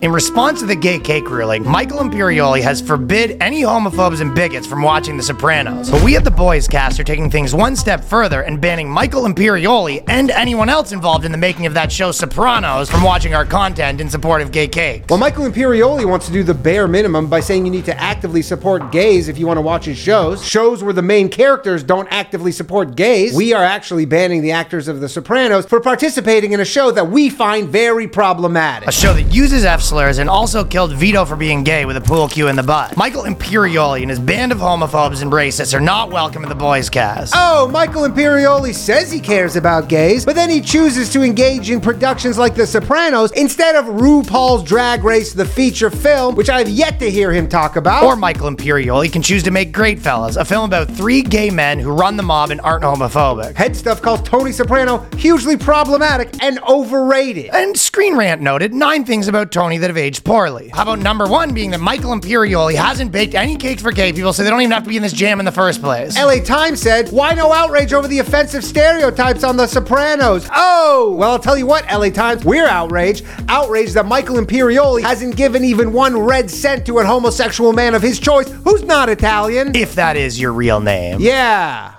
In response to the gay cake ruling, Michael Imperioli has forbid any homophobes and bigots from watching The Sopranos. But we at the Boys Cast are taking things one step further and banning Michael Imperioli and anyone else involved in the making of that show Sopranos from watching our content in support of gay cake. Well, Michael Imperioli wants to do the bare minimum by saying you need to actively support gays if you want to watch his shows. Shows where the main characters don't actively support gays. We are actually banning the actors of The Sopranos for participating in a show that we find very problematic. A show that uses F slurs and also killed Vito for being gay with a pool cue in the butt. Michael Imperioli and his band of homophobes and racists are not welcome in the Boys Cast. Oh, Michael Imperioli says he cares about gays, but then he chooses to engage in productions like The Sopranos instead of RuPaul's Drag Race, the feature film, which I've yet to hear him talk about. Or Michael Imperioli can choose to make Great Fellas, a film about three gay men who run the mob and aren't homophobic. Head stuff calls Tony Soprano hugely problematic and overrated. And Screen Rant noted nine things about Tony that have aged poorly. How about number one being that Michael Imperioli hasn't baked any cakes for gay people, so they don't even have to be in this jam in the first place. LA Times said, Why no outrage over the offensive stereotypes on The Sopranos? Oh, well, I'll tell you what, LA Times, we're outraged. Outraged that Michael Imperioli hasn't given even one red cent to a homosexual man of his choice who's not Italian. If that is your real name. Yeah.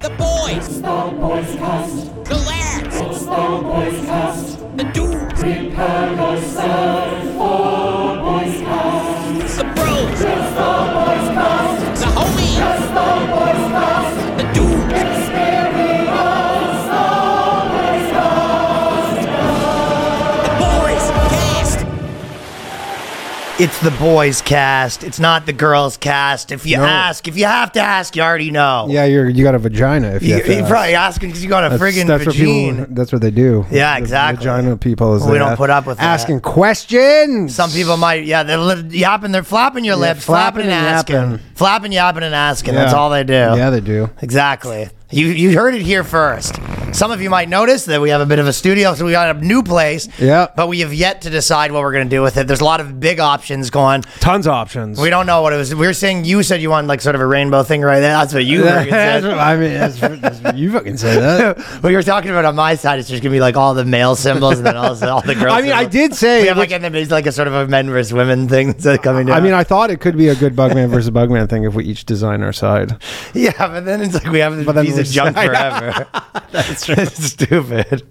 The boys. The Boys Cast. The lads. It's the Boys Cast. The dudes. Prepare yourself for Boys Cast. The bros. It's the Boys Cast. The homies. It's the Boys Cast. It's the boys cast. It's not the girls cast. If you No. ask, if you have to ask, you already know. Yeah, you're you got a vagina if you, You, you're ask. probably asking because you got a That's, friggin' that's what people. That's what they do. Yeah, The exactly. Vagina people is We don't ask- put up with that. Asking questions. Some people might, yeah, they're li- yapping, they're flapping your lips, flapping, flapping and asking, yapping. flapping, yapping, and asking. That's all they do. Yeah, they do. Exactly. You you heard it here first. Some of you might notice that we have a bit of a studio, so we got a new place. Yeah. But we have yet to decide what we're going to do with it. There's a lot of big options going. Tons of options. We don't know what it was. We were saying you said you wanted like sort of a rainbow thing right there. That's what you friggin' said. what- I mean, that's, that's, you fucking say that. What you were talking about on my side, it's just gonna be like all the male symbols and then also all the girls. I mean, I did say we have like and then it's like a sort of a men versus women thing that's coming down. I mean, I thought it could be a good Bugman versus Bugman thing if we each design our side. yeah, but then it's like we have this But then piece of junk forever. That's stupid.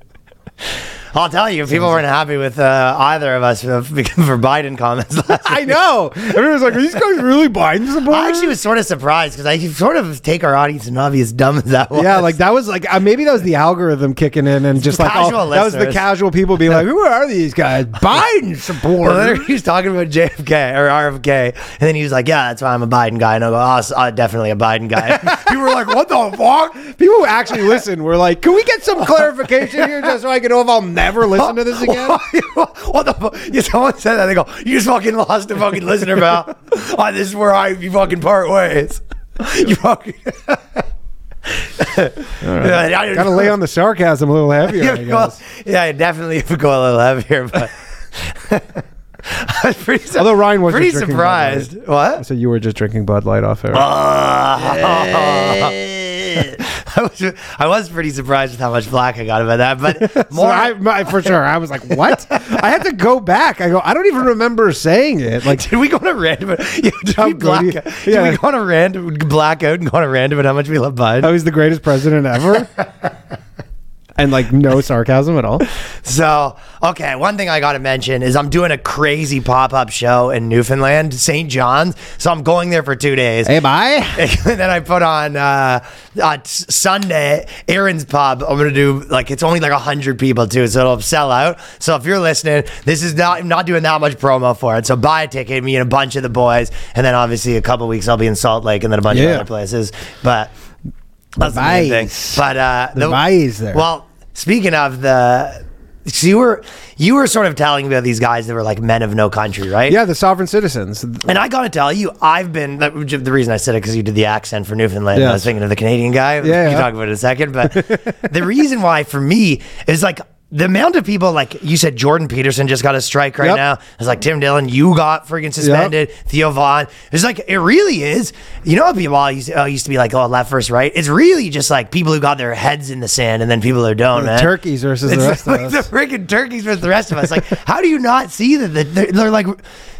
I'll tell you, people weren't happy with uh, either of us for, for Biden comments I know. Everyone's like, "Are these guys really Biden supporters?" I actually was sort of surprised because I sort of take our audience and not be as dumb as that was. Yeah, like that was like uh, maybe that was the algorithm kicking in and just like oh, that was the casual people being like, "Who are these guys? Biden Well, supporters." he was talking about JFK or RFK, and then he was like, "Yeah, that's why I'm a Biden guy." And I go, "Oh, uh, definitely a Biden guy." People were like, "What the fuck?" People who actually listen were like, "Can we get some clarification here, just so I can know if I'll never listen to this again?" what the fuck? Yeah, someone said that. They go, "You just fucking lost a fucking listener, pal. oh, this is where I you fucking part ways." You fucking. Yeah, I- Got to lay on the sarcasm a little heavier, I Yeah, guess. yeah, definitely if we go a little heavier, but. I was pretty, su- Although Ryan was pretty just drinking Bud surprised. Light. What? So you were just drinking Bud Light off air. I was, I was pretty surprised with how much black I got about that, but So more. I, my, for sure, I was like, "What?" I had to go back. I go, "I don't even remember saying it." Like, did we go on a random? Yeah, did we black? you- Did we go on a random blackout and go on a random and how much we love Biden? I was the greatest president ever, and like no sarcasm at all. So, okay, one thing I got to mention is I'm doing a crazy pop up show in Newfoundland, St. John's. So I'm going there for two days. Hey, bye. and then I put on uh, on Sunday, Erin's Pub. I'm gonna do like it's only like hundred people too, so it'll sell out. So if you're listening, this is not I'm not doing that much promo for it. So buy a ticket, me and a bunch of the boys, and then obviously a couple weeks I'll be in Salt Lake and then a bunch of other places. But that's the main thing. But uh, The boys there. Well, speaking of the. So you were you were sort of telling me about these guys that were like men of no country, right? Yeah, the sovereign citizens. And I gotta tell you, I've been that- the reason I said it because you did the accent for Newfoundland. Yeah. I was thinking of the Canadian guy. Yeah, you yeah. talk about it in a second, but the reason why for me is like the amount of people like you said, Jordan Peterson just got a strike right Yep. now. It's like Tim Dillon, you got friggin' suspended. Theo Von. It's like it really is. You know, how people all used, uh, used to be like, oh, left versus right. It's really just like people who got their heads in the sand, and then people who don't. Man. turkeys versus the It's rest of us. The friggin' turkeys versus the rest of us. Like, how do you not see that? the- They're, they're like,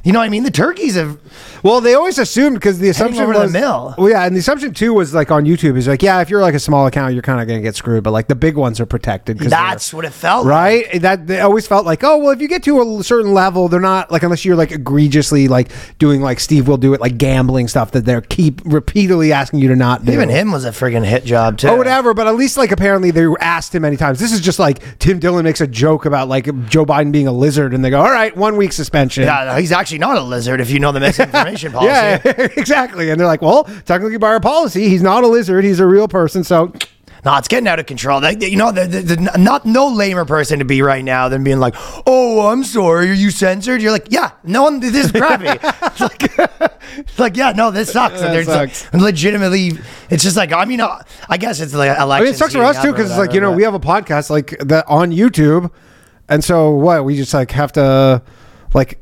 you know what I mean? The turkeys have. Well, they always assumed because the assumption over the was mill. Well, yeah, and the assumption too was like on YouTube is like, yeah, if you're like a small account, you're kind of going to get screwed, but like the big ones are protected. That's what it felt. like. right. That they always felt like, oh, well, if you get to a certain level, they're not like unless you're like egregiously like doing like Steve will do it like gambling stuff that they're keep repeatedly asking you to not do. Even him was a freaking hit job too. Oh, whatever. But at least, like, apparently they were asked him many times. This is just like Tim Dillon makes a joke about like Joe Biden being a lizard, and they go, "All right, one week suspension." Yeah, he's actually not a lizard if you know the misinformation policy. Yeah, exactly. And they're like, well, technically by our policy, he's not a lizard; he's a real person. So, No, it's getting out of control. Like, you know, the, not no lamer person to be right now than being like, "Oh, I'm sorry, are you censored?" You're like, "Yeah, no. This is crappy." it's like, it's like, yeah, no, this sucks. And there's like, sucks. legitimately, it's just like, I mean, uh, I guess it's like election. I mean, it sucks for us too because it's like you know we have a podcast like that on YouTube, and so what we just like have to like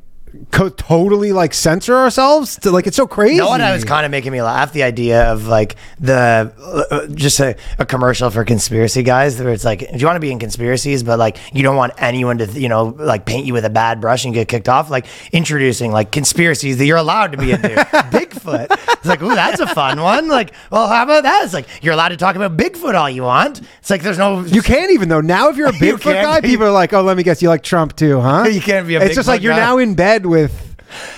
co- totally like censor ourselves to like it's so crazy. You know what? I was kind of making me laugh. The idea of like the uh, just a, a commercial for conspiracy guys, where it's like, if you want to be in conspiracies, but like you don't want anyone to, you know, like paint you with a bad brush and get kicked off. Like introducing like conspiracies that you're allowed to be into. Bigfoot. It's like, ooh, that's a fun one. Like, well, how about that? It's like you're allowed to talk about Bigfoot all you want. It's like there's no. You can't even though. Now, if you're a Bigfoot can't guy, be- people are like, "Oh, let me guess, you like Trump too, huh?" You can't be a It's just Bigfoot like you're now in bed with.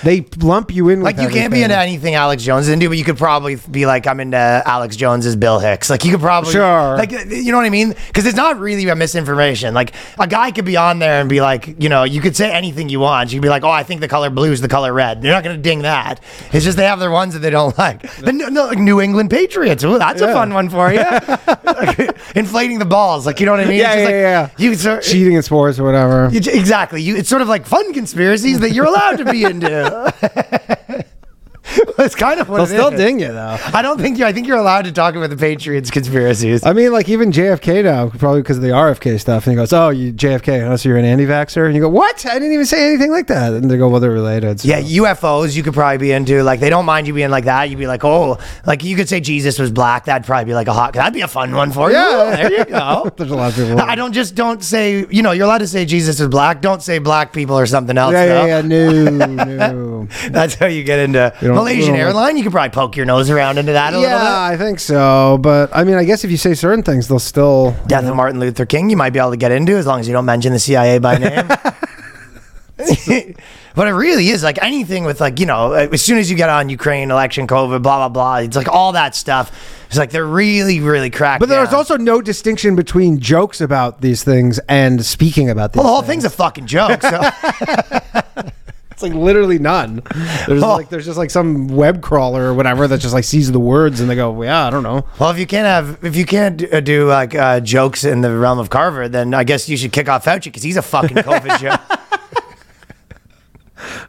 They lump you in. Like you can't be into anything Alex Jones is into, but you could probably be like, I'm into Alex Jones's Bill Hicks. Like you could probably, Sure. like you know what I mean? Because it's not really a misinformation. Like a guy could be on there and be like, you know, you could say anything you want. You could be like, oh, I think the color blue is the color red. They're not going to ding that. It's just they have their ones that they don't like. The New- no, like New England Patriots. Ooh, that's a fun one for you. Like, inflating the balls, like you know what I mean? Yeah, yeah, like, yeah. You sort- cheating in sports or whatever. you- exactly. You, it's sort of like fun conspiracies that you're allowed to be into. it's kind of what They'll it still is. ding you though. I don't think you. I think you're allowed to talk about the Patriots conspiracies. I mean, like even JFK now, probably because of the RFK stuff. And he goes, "Oh, you JFK, so you're an anti-vaxer." And you go, "What? I didn't even say anything like that." And they go, "Well, they're related." so- yeah, UFOs you could probably be into. Like they don't mind you being like that. You'd be like, oh, like you could say Jesus was black. That'd probably be like a hot. That'd be a fun one for you. Yeah. there you go. There's a lot of people. I don't just don't say. You know, you're allowed to say Jesus is black. Don't say black people or something else. Yeah, though. yeah, yeah. No, no. That's how you get into don't- Malaysian airline. You could probably poke your nose around into that a little bit. yeah, I think so. But I mean, I guess if you say certain things, they'll still. Death of Martin Luther King, you might be able to get into as long as you don't mention the CIA by name. but it really is like anything with like you know uh, as soon as you get on Ukraine election, COVID, blah blah blah. It's like all that stuff. It's like they're really really cracked. But there's down. also no distinction between jokes about these things and speaking about these. well, the whole things. thing's a fucking joke. So It's like literally none. There's Oh. like there's just like some web crawler or whatever that just like sees the words and they go, yeah, I don't know. well, if you can't have if you can't do, do like uh, jokes in the realm of Carver, then I guess you should kick off Fauci because he's a fucking COVID joke.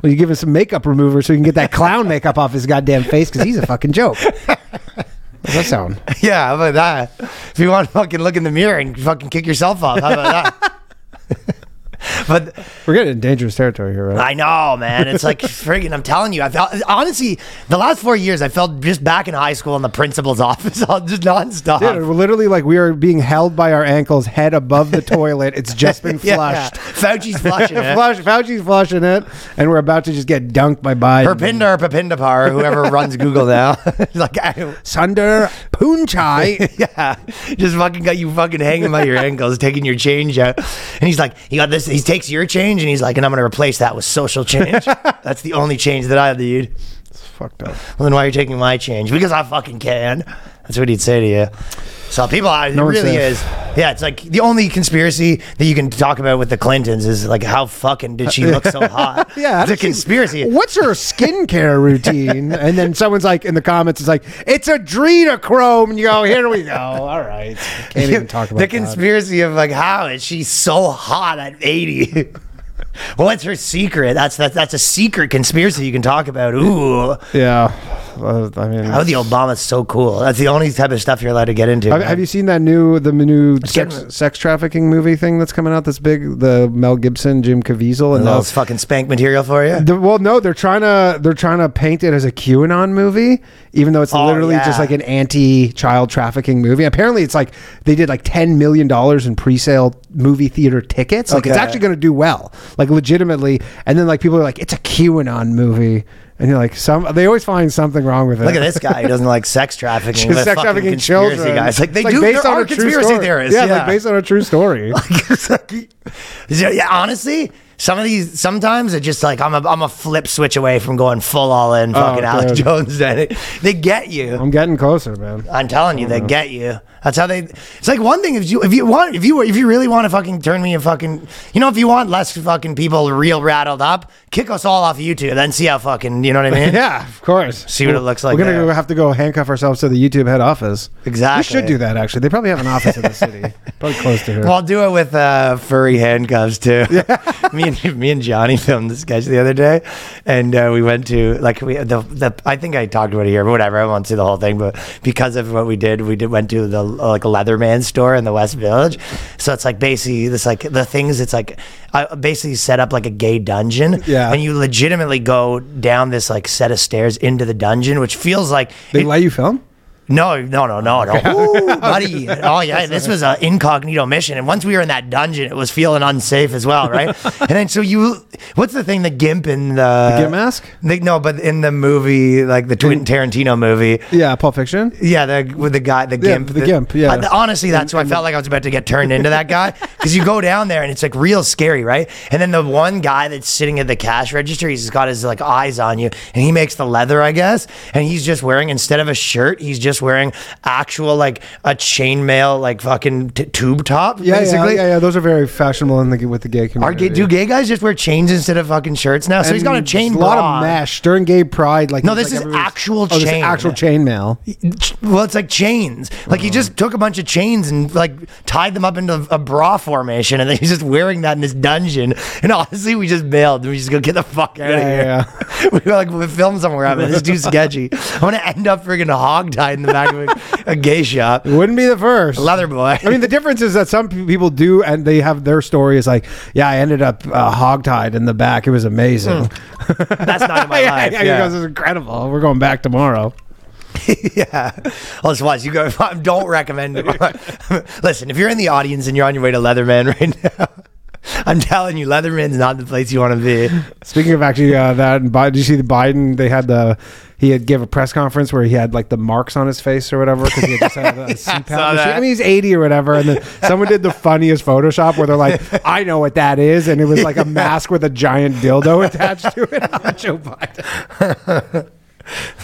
Well, you give him some makeup remover so he can get that clown makeup off his goddamn face because he's a fucking joke. How's that sound? Yeah, how about that? If you want to fucking look in the mirror and fucking kick yourself off, how about that? But We're getting in dangerous territory here, right? I know, man. It's like friggin' I'm telling you, I felt honestly the last four years I felt just back in high school in the principal's office, all just nonstop. Dude, we're literally like we are being held by our ankles, head above the toilet. It's just been Yeah, flushed. Fauci's flushing it. Flush, Fauci's flushing it, and we're about to just get dunked by Biden. Perpinder Perpindapar, whoever runs Google now. like I, Sunder Poonchai. yeah, just fucking got you fucking hanging by your ankles, taking your change out. And he's like, he got this. He takes your change, and he's like, and I'm gonna replace that with social change. That's the only change that I need. Fucked up. Well, then why are you taking my change? Because I fucking can. That's what he'd say to you. So people, I- it No really is. Yeah, it's like the only conspiracy that you can talk about with the Clintons is like how fucking did she look so hot? Yeah, it's a did she- conspiracy. What's her skincare routine? and then someone's like in the comments, it's like, it's adrenochrome. And you go, here we go. All right. Can't even talk about the that. conspiracy of like how is she so hot at 80? What's her secret? That's that's that's a secret conspiracy you can talk about. Ooh, Yeah. Uh, I mean, Oh, the Obama's so cool. That's the only type of stuff you're allowed to get into. have, have you seen that new the new sex, getting- sex trafficking movie thing that's coming out? That's big. The Mel Gibson, Jim Caviezel, and those fucking spank material for you? The, well, no, they're trying to they're trying to paint it as a QAnon movie, even though it's Oh, literally yeah. just like an anti-child trafficking movie. Apparently, it's like they did like ten million dollars in pre-sale movie theater tickets. Like it's actually going to do well, like legitimately. And then like people are like, it's a QAnon movie, and you're like, some they always find something wrong with it. Look at this guy. He doesn't like sex trafficking. Just sex trafficking conspiracy children. Guys. Like they It's do. based there on are a true conspiracy story. theorists. Yeah, Yeah, like based on a true story. It's like- yeah, honestly, some of these sometimes it just like I'm a I'm a flip switch away from going full all in oh, fucking Alex Oh, good. Jones. Then they get you. I'm getting closer, man. I'm telling you, they get you. That's how they. It's like one thing if you if you want if you if you really want to fucking turn me a fucking you know if you want less fucking people real rattled up, kick us all off YouTube, then see how fucking you know what I mean. Yeah, of course. See what it looks like We're gonna there. have to go handcuff ourselves to the YouTube head office. Exactly. We should do that. Actually, they probably have an office in the city, probably close to here. Well, I'll do it with uh, furry handcuffs too. me and me and Johnny filmed the sketch the other day, and uh, we went to like we the, the I think I talked about it here, but whatever. I won't see the whole thing, but because of what we did, we did went to the like a Leatherman store in the West Village. So it's like basically this like the things. It's like I basically set up like a gay dungeon. Yeah. and you legitimately go down this like set of stairs into the dungeon, which feels like they it- let you film. No, no, no, no, no. Ooh, buddy. Oh, yeah. This was an incognito mission. And once we were in that dungeon, it was feeling unsafe as well, right? and then, so you, what's the thing, the Gimp in the. Gimp mask? The, no, but in the movie, like the Twin Tarantino movie. Yeah, Pulp Fiction. Yeah, the with the guy, the Yeah, gimp, the gimp, yeah. Uh, honestly, that's why I felt like I was about to get turned into that guy because you go down there and it's like real scary, right? And then the one guy that's sitting at the cash register, he's got his like eyes on you, and he makes the leather, I guess, and he's just wearing instead of a shirt, he's just wearing actual like a chainmail like fucking t- tube top, Yeah, basically. yeah, yeah, yeah. Those are very fashionable in the with the gay Are community. gay, do gay guys just wear chains instead of fucking shirts now? So he's got a chain A lot of mesh during gay pride. Like No, this like is actual oh, this chain. actual chainmail. Well, it's like chains. Like he uh-huh. just took a bunch of chains and like tied them up into a bra formation, and then he's just wearing that in his dungeon. And honestly, we just bailed. We just go get the fuck out of Yeah, here. we were like, we film somewhere. I mean, this is too sketchy. I want to end up friggin' hog tied in the back of a, a gay shop. Wouldn't be the first. Leather boy. I mean, the difference is that some people do, and they have their story is like, yeah, I ended up uh, hogtied in the back. It was amazing. That's not in my yeah, life. yeah, Yeah. he goes, "This is incredible. We're going back tomorrow. yeah. Well, just watch. You go. I don't recommend it. Listen, if you're in the audience and you're on your way to Leatherman right now, I'm telling you, Leatherman's not the place you want to be. Speaking of actually uh, that, and Bi- did you see the Biden? They had the he had give a press conference where he had like the marks on his face or whatever because he had just had a CPAP saw machine. I mean, he's eighty or whatever, and then someone did the funniest Photoshop where they're like, "I know what that is," and it was like a mask with a giant dildo attached to it. on Joe Biden.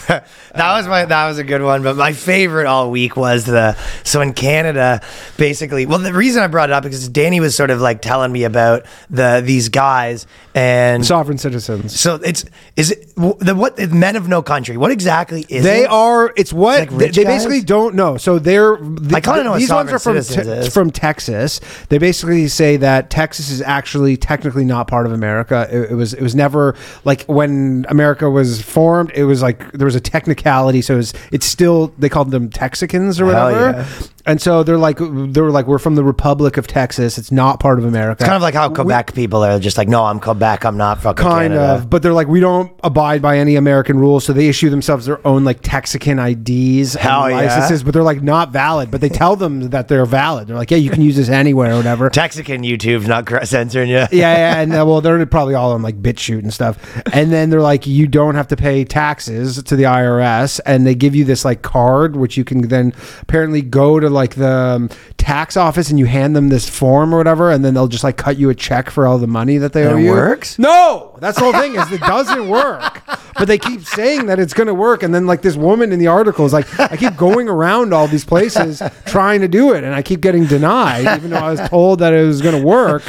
That was my that was a good one but my favorite all week was the so in canada basically well the reason i brought it up because danny was sort of like telling me about the these guys and Sovereign citizens. so it's is it the what men of no country what exactly is They it? are. It's what Like they, they basically don't know. So they're. The, I kinda know what these ones are from from Texas. They basically say that Texas is actually technically not part of America. It, it was. It was never like when America was formed. It was like there was a technicality. So it's it's still they called them Texicans or Hell whatever. yeah. And so they're like they were like we're from the Republic of Texas. It's not part of America. it's kind of like how quebec people are just like no i'm quebec i'm not fucking kind Canada. of but they're like we don't abide by any american rules so they issue themselves their own like texican ids Hell and yeah. licenses but they're like not valid but they tell them that they're valid they're like yeah you can use this anywhere or whatever Texican YouTube's not censoring you. yeah, yeah, and uh, well, they're probably all on like BitChute and stuff. And then they're like, you don't have to pay taxes to the IRS, and they give you this like card, which you can then apparently go to like the um, tax office and you hand them this form or whatever, and then they'll just like cut you a check for all the money that they And owe it you. works? No, that's the whole thing is it doesn't work. But they keep saying that it's going to work, and then like this woman in the article is like, I keep going around all these places trying to do it, and I keep getting denied, even though I was told that it was going to work.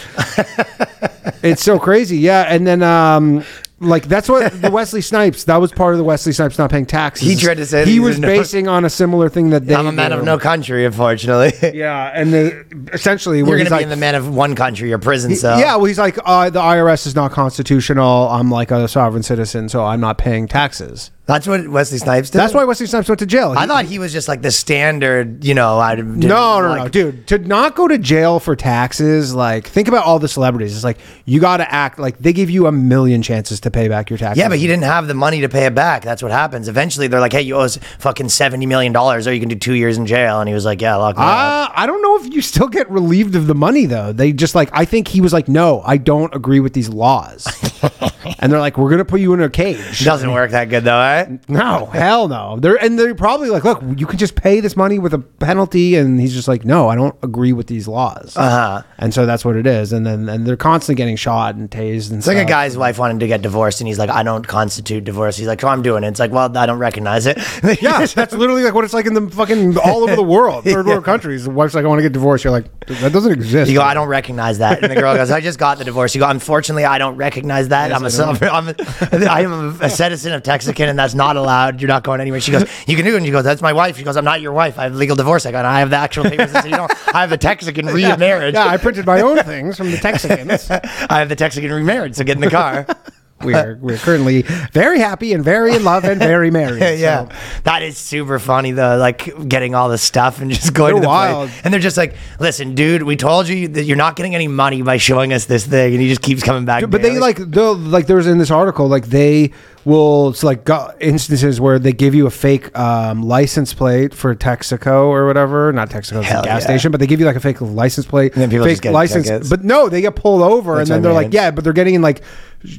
It's so crazy, yeah. And then, um, like that's what the Wesley Snipes. That was part of the Wesley Snipes not paying taxes. He tried to say he he was basing on a similar thing that they. i'm a man do. of no country unfortunately Yeah, and the, essentially, you're where gonna be like, in the man of one country or prison cell yeah, well, he's like, uh, the IRS is not constitutional. I'm like a sovereign citizen, so I'm not paying taxes. That's what Wesley Snipes did. That's why Wesley Snipes went to jail. I He- thought he was just like the standard, you know. I didn't No, no, no, dude. To not go to jail for taxes, like think about all the celebrities. It's like you got to act like they give you a million chances to pay back your taxes. Yeah, but he didn't have the money to pay it back. That's what happens. Eventually, they're like, "Hey, you owe us fucking seventy million dollars, or you can do two years in jail." And he was like, "Yeah, lock me up." Uh, I don't know if you still get relieved of the money though. They just like I think he was like, no, I don't agree with these laws, and they're like, we're gonna put you in a cage. Doesn't work that good though, eh? No, hell no. They're and they're probably like, look, you can just pay this money with a penalty, and he's just like, no, I don't agree with these laws. Uh-huh. And so that's what it is. And then and they're constantly getting shot and tased and It's like a guy's wife wanted to get divorced, and he's like, "I don't constitute divorce." He's like, "So I'm doing it." It's like, "Well, I don't recognize it." Yeah, that's literally like what it's like in the fucking all over the world, third world countries. The wife's like, I want to get divorced. You're like, that doesn't exist. You go, I don't recognize that. And the girl goes, I just got the divorce. You go, unfortunately, I don't recognize that. I'm a, I'm a, I am a citizen of Texican, and that's not allowed. You're not going anywhere. She goes, you can do it. And she goes, that's my wife. She goes, I'm not your wife. I have legal divorce. I go, I have the actual papers. say, you know, I have the Texican remarriage. Yeah, I printed my own things from the Texicans. I have the Texican remarriage. So get in the car. We're we're currently very happy and very in love and very married. yeah, So- that is super funny though. Like getting all the stuff and just going They're to the wild. place, and they're just like, "Listen, dude, we told you that you're not getting any money by showing us this thing," and he just keeps coming back. but they like like there was in this article like they will it's like got instances where they give you a fake um, license plate for Texaco or whatever not Texaco it's a gas yeah. station but they give you like a fake license plate And then people fake just get license tickets. but no they get pulled over That's and then what they're like mean. yeah but they're getting in like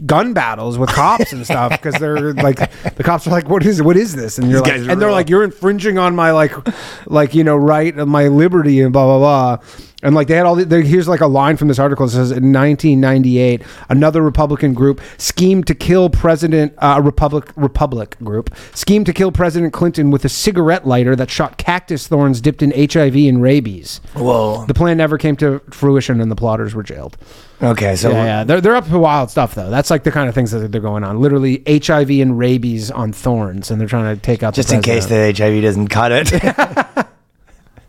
gun battles with cops and stuff because they're like the cops are like what is what is this and you're These like guys and they're like you're infringing on my like like you know right of my liberty and blah blah blah and like they had all the, here's like a line from this article that says in 1998 another republican group schemed to kill president uh, republic republic group schemed to kill president clinton with a cigarette lighter that shot cactus thorns dipped in hiv and rabies Whoa. the plan never came to fruition and the plotters were jailed Okay, so yeah, yeah. They're, they're up to wild stuff though that's like the kind of things that they're going on literally hiv and rabies on thorns and they're trying to take out just in case the HIV doesn't cut it.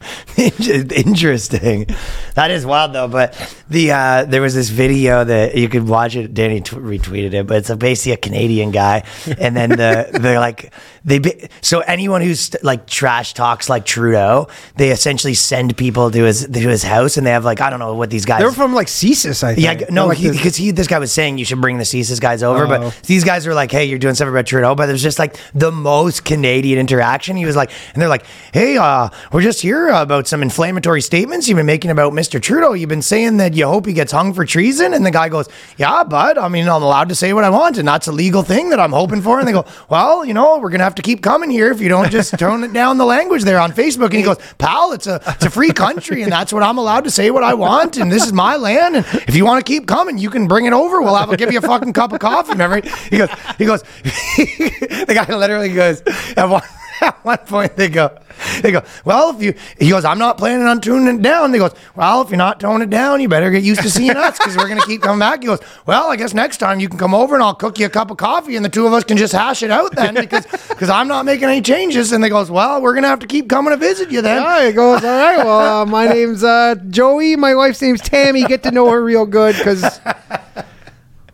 Interesting. That is wild though. But the uh, there was this video that you could watch it. Danny t- retweeted it, but it's a, basically a Canadian guy, and then the they're like they be, so anyone who's like trash talks like Trudeau, they essentially send people to his to his house, and they have like I don't know what these guys. they're from like CSIS, I think. Yeah, no, like he, this- because he, this guy was saying you should bring the CSIS guys over, Oh. but these guys are like, hey, you're doing something about Trudeau, but there's just like the most Canadian interaction. He was like, and they're like, hey, uh, we're just here about some inflammatory statements you've been making about Mr. Trudeau. You've been saying that you hope he gets hung for treason, and the guy goes, yeah, but I mean, I'm allowed to say what I want, and that's a legal thing that I'm hoping for. And they go, well, you know, we're gonna have to keep coming here if you don't just tone it down the language there on Facebook. And he goes, pal, it's a it's a free country, and that's what I'm allowed to say what I want, and this is my land, and if you want to keep coming, you can bring it over. We'll have I'll give you a fucking cup of coffee. Remember? He goes, he goes, the guy literally goes, at one, point they go, they go, well, if you, he goes, I'm not planning on tuning it down. They goes, well, if you're not toning it down, you better get used to seeing us because we're gonna keep coming back. He goes, well, I guess next time you can come over and I'll cook you a cup of coffee and the two of us can just hash it out then because because I'm not making any changes. And they goes, well, we're gonna have to keep coming to visit you then. Yeah, he goes, all right, well, uh, my name's uh, Joey. My wife's name's Tammy. Get to know her real good because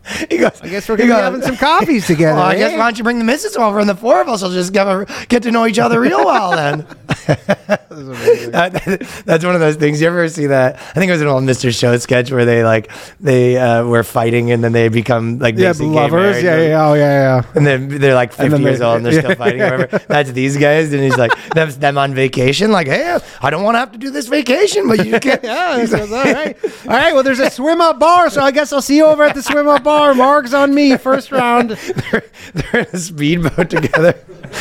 He goes, I guess we're going to be having some coffees together. Well, I guess eh? why don't you bring the missus over and the four of us will just get, get to know each other real well then. That- that's one of those things. You ever see that? I think it was an old Mr. Show sketch where they like they uh, were fighting and then they become like Yeah, lovers. Yeah, yeah, oh, yeah, yeah. And then they're like 50 then years old and they're still fighting. Whatever. That's these guys. And he's like, that's them on vacation. Like, hey, I don't want to have to do this vacation, but you can't. Yeah, he says, all right. All right, well, there's a swim up bar, so I guess I'll see you over at the swim up bar. Mark's on me, first round. they're, they're in a speedboat together.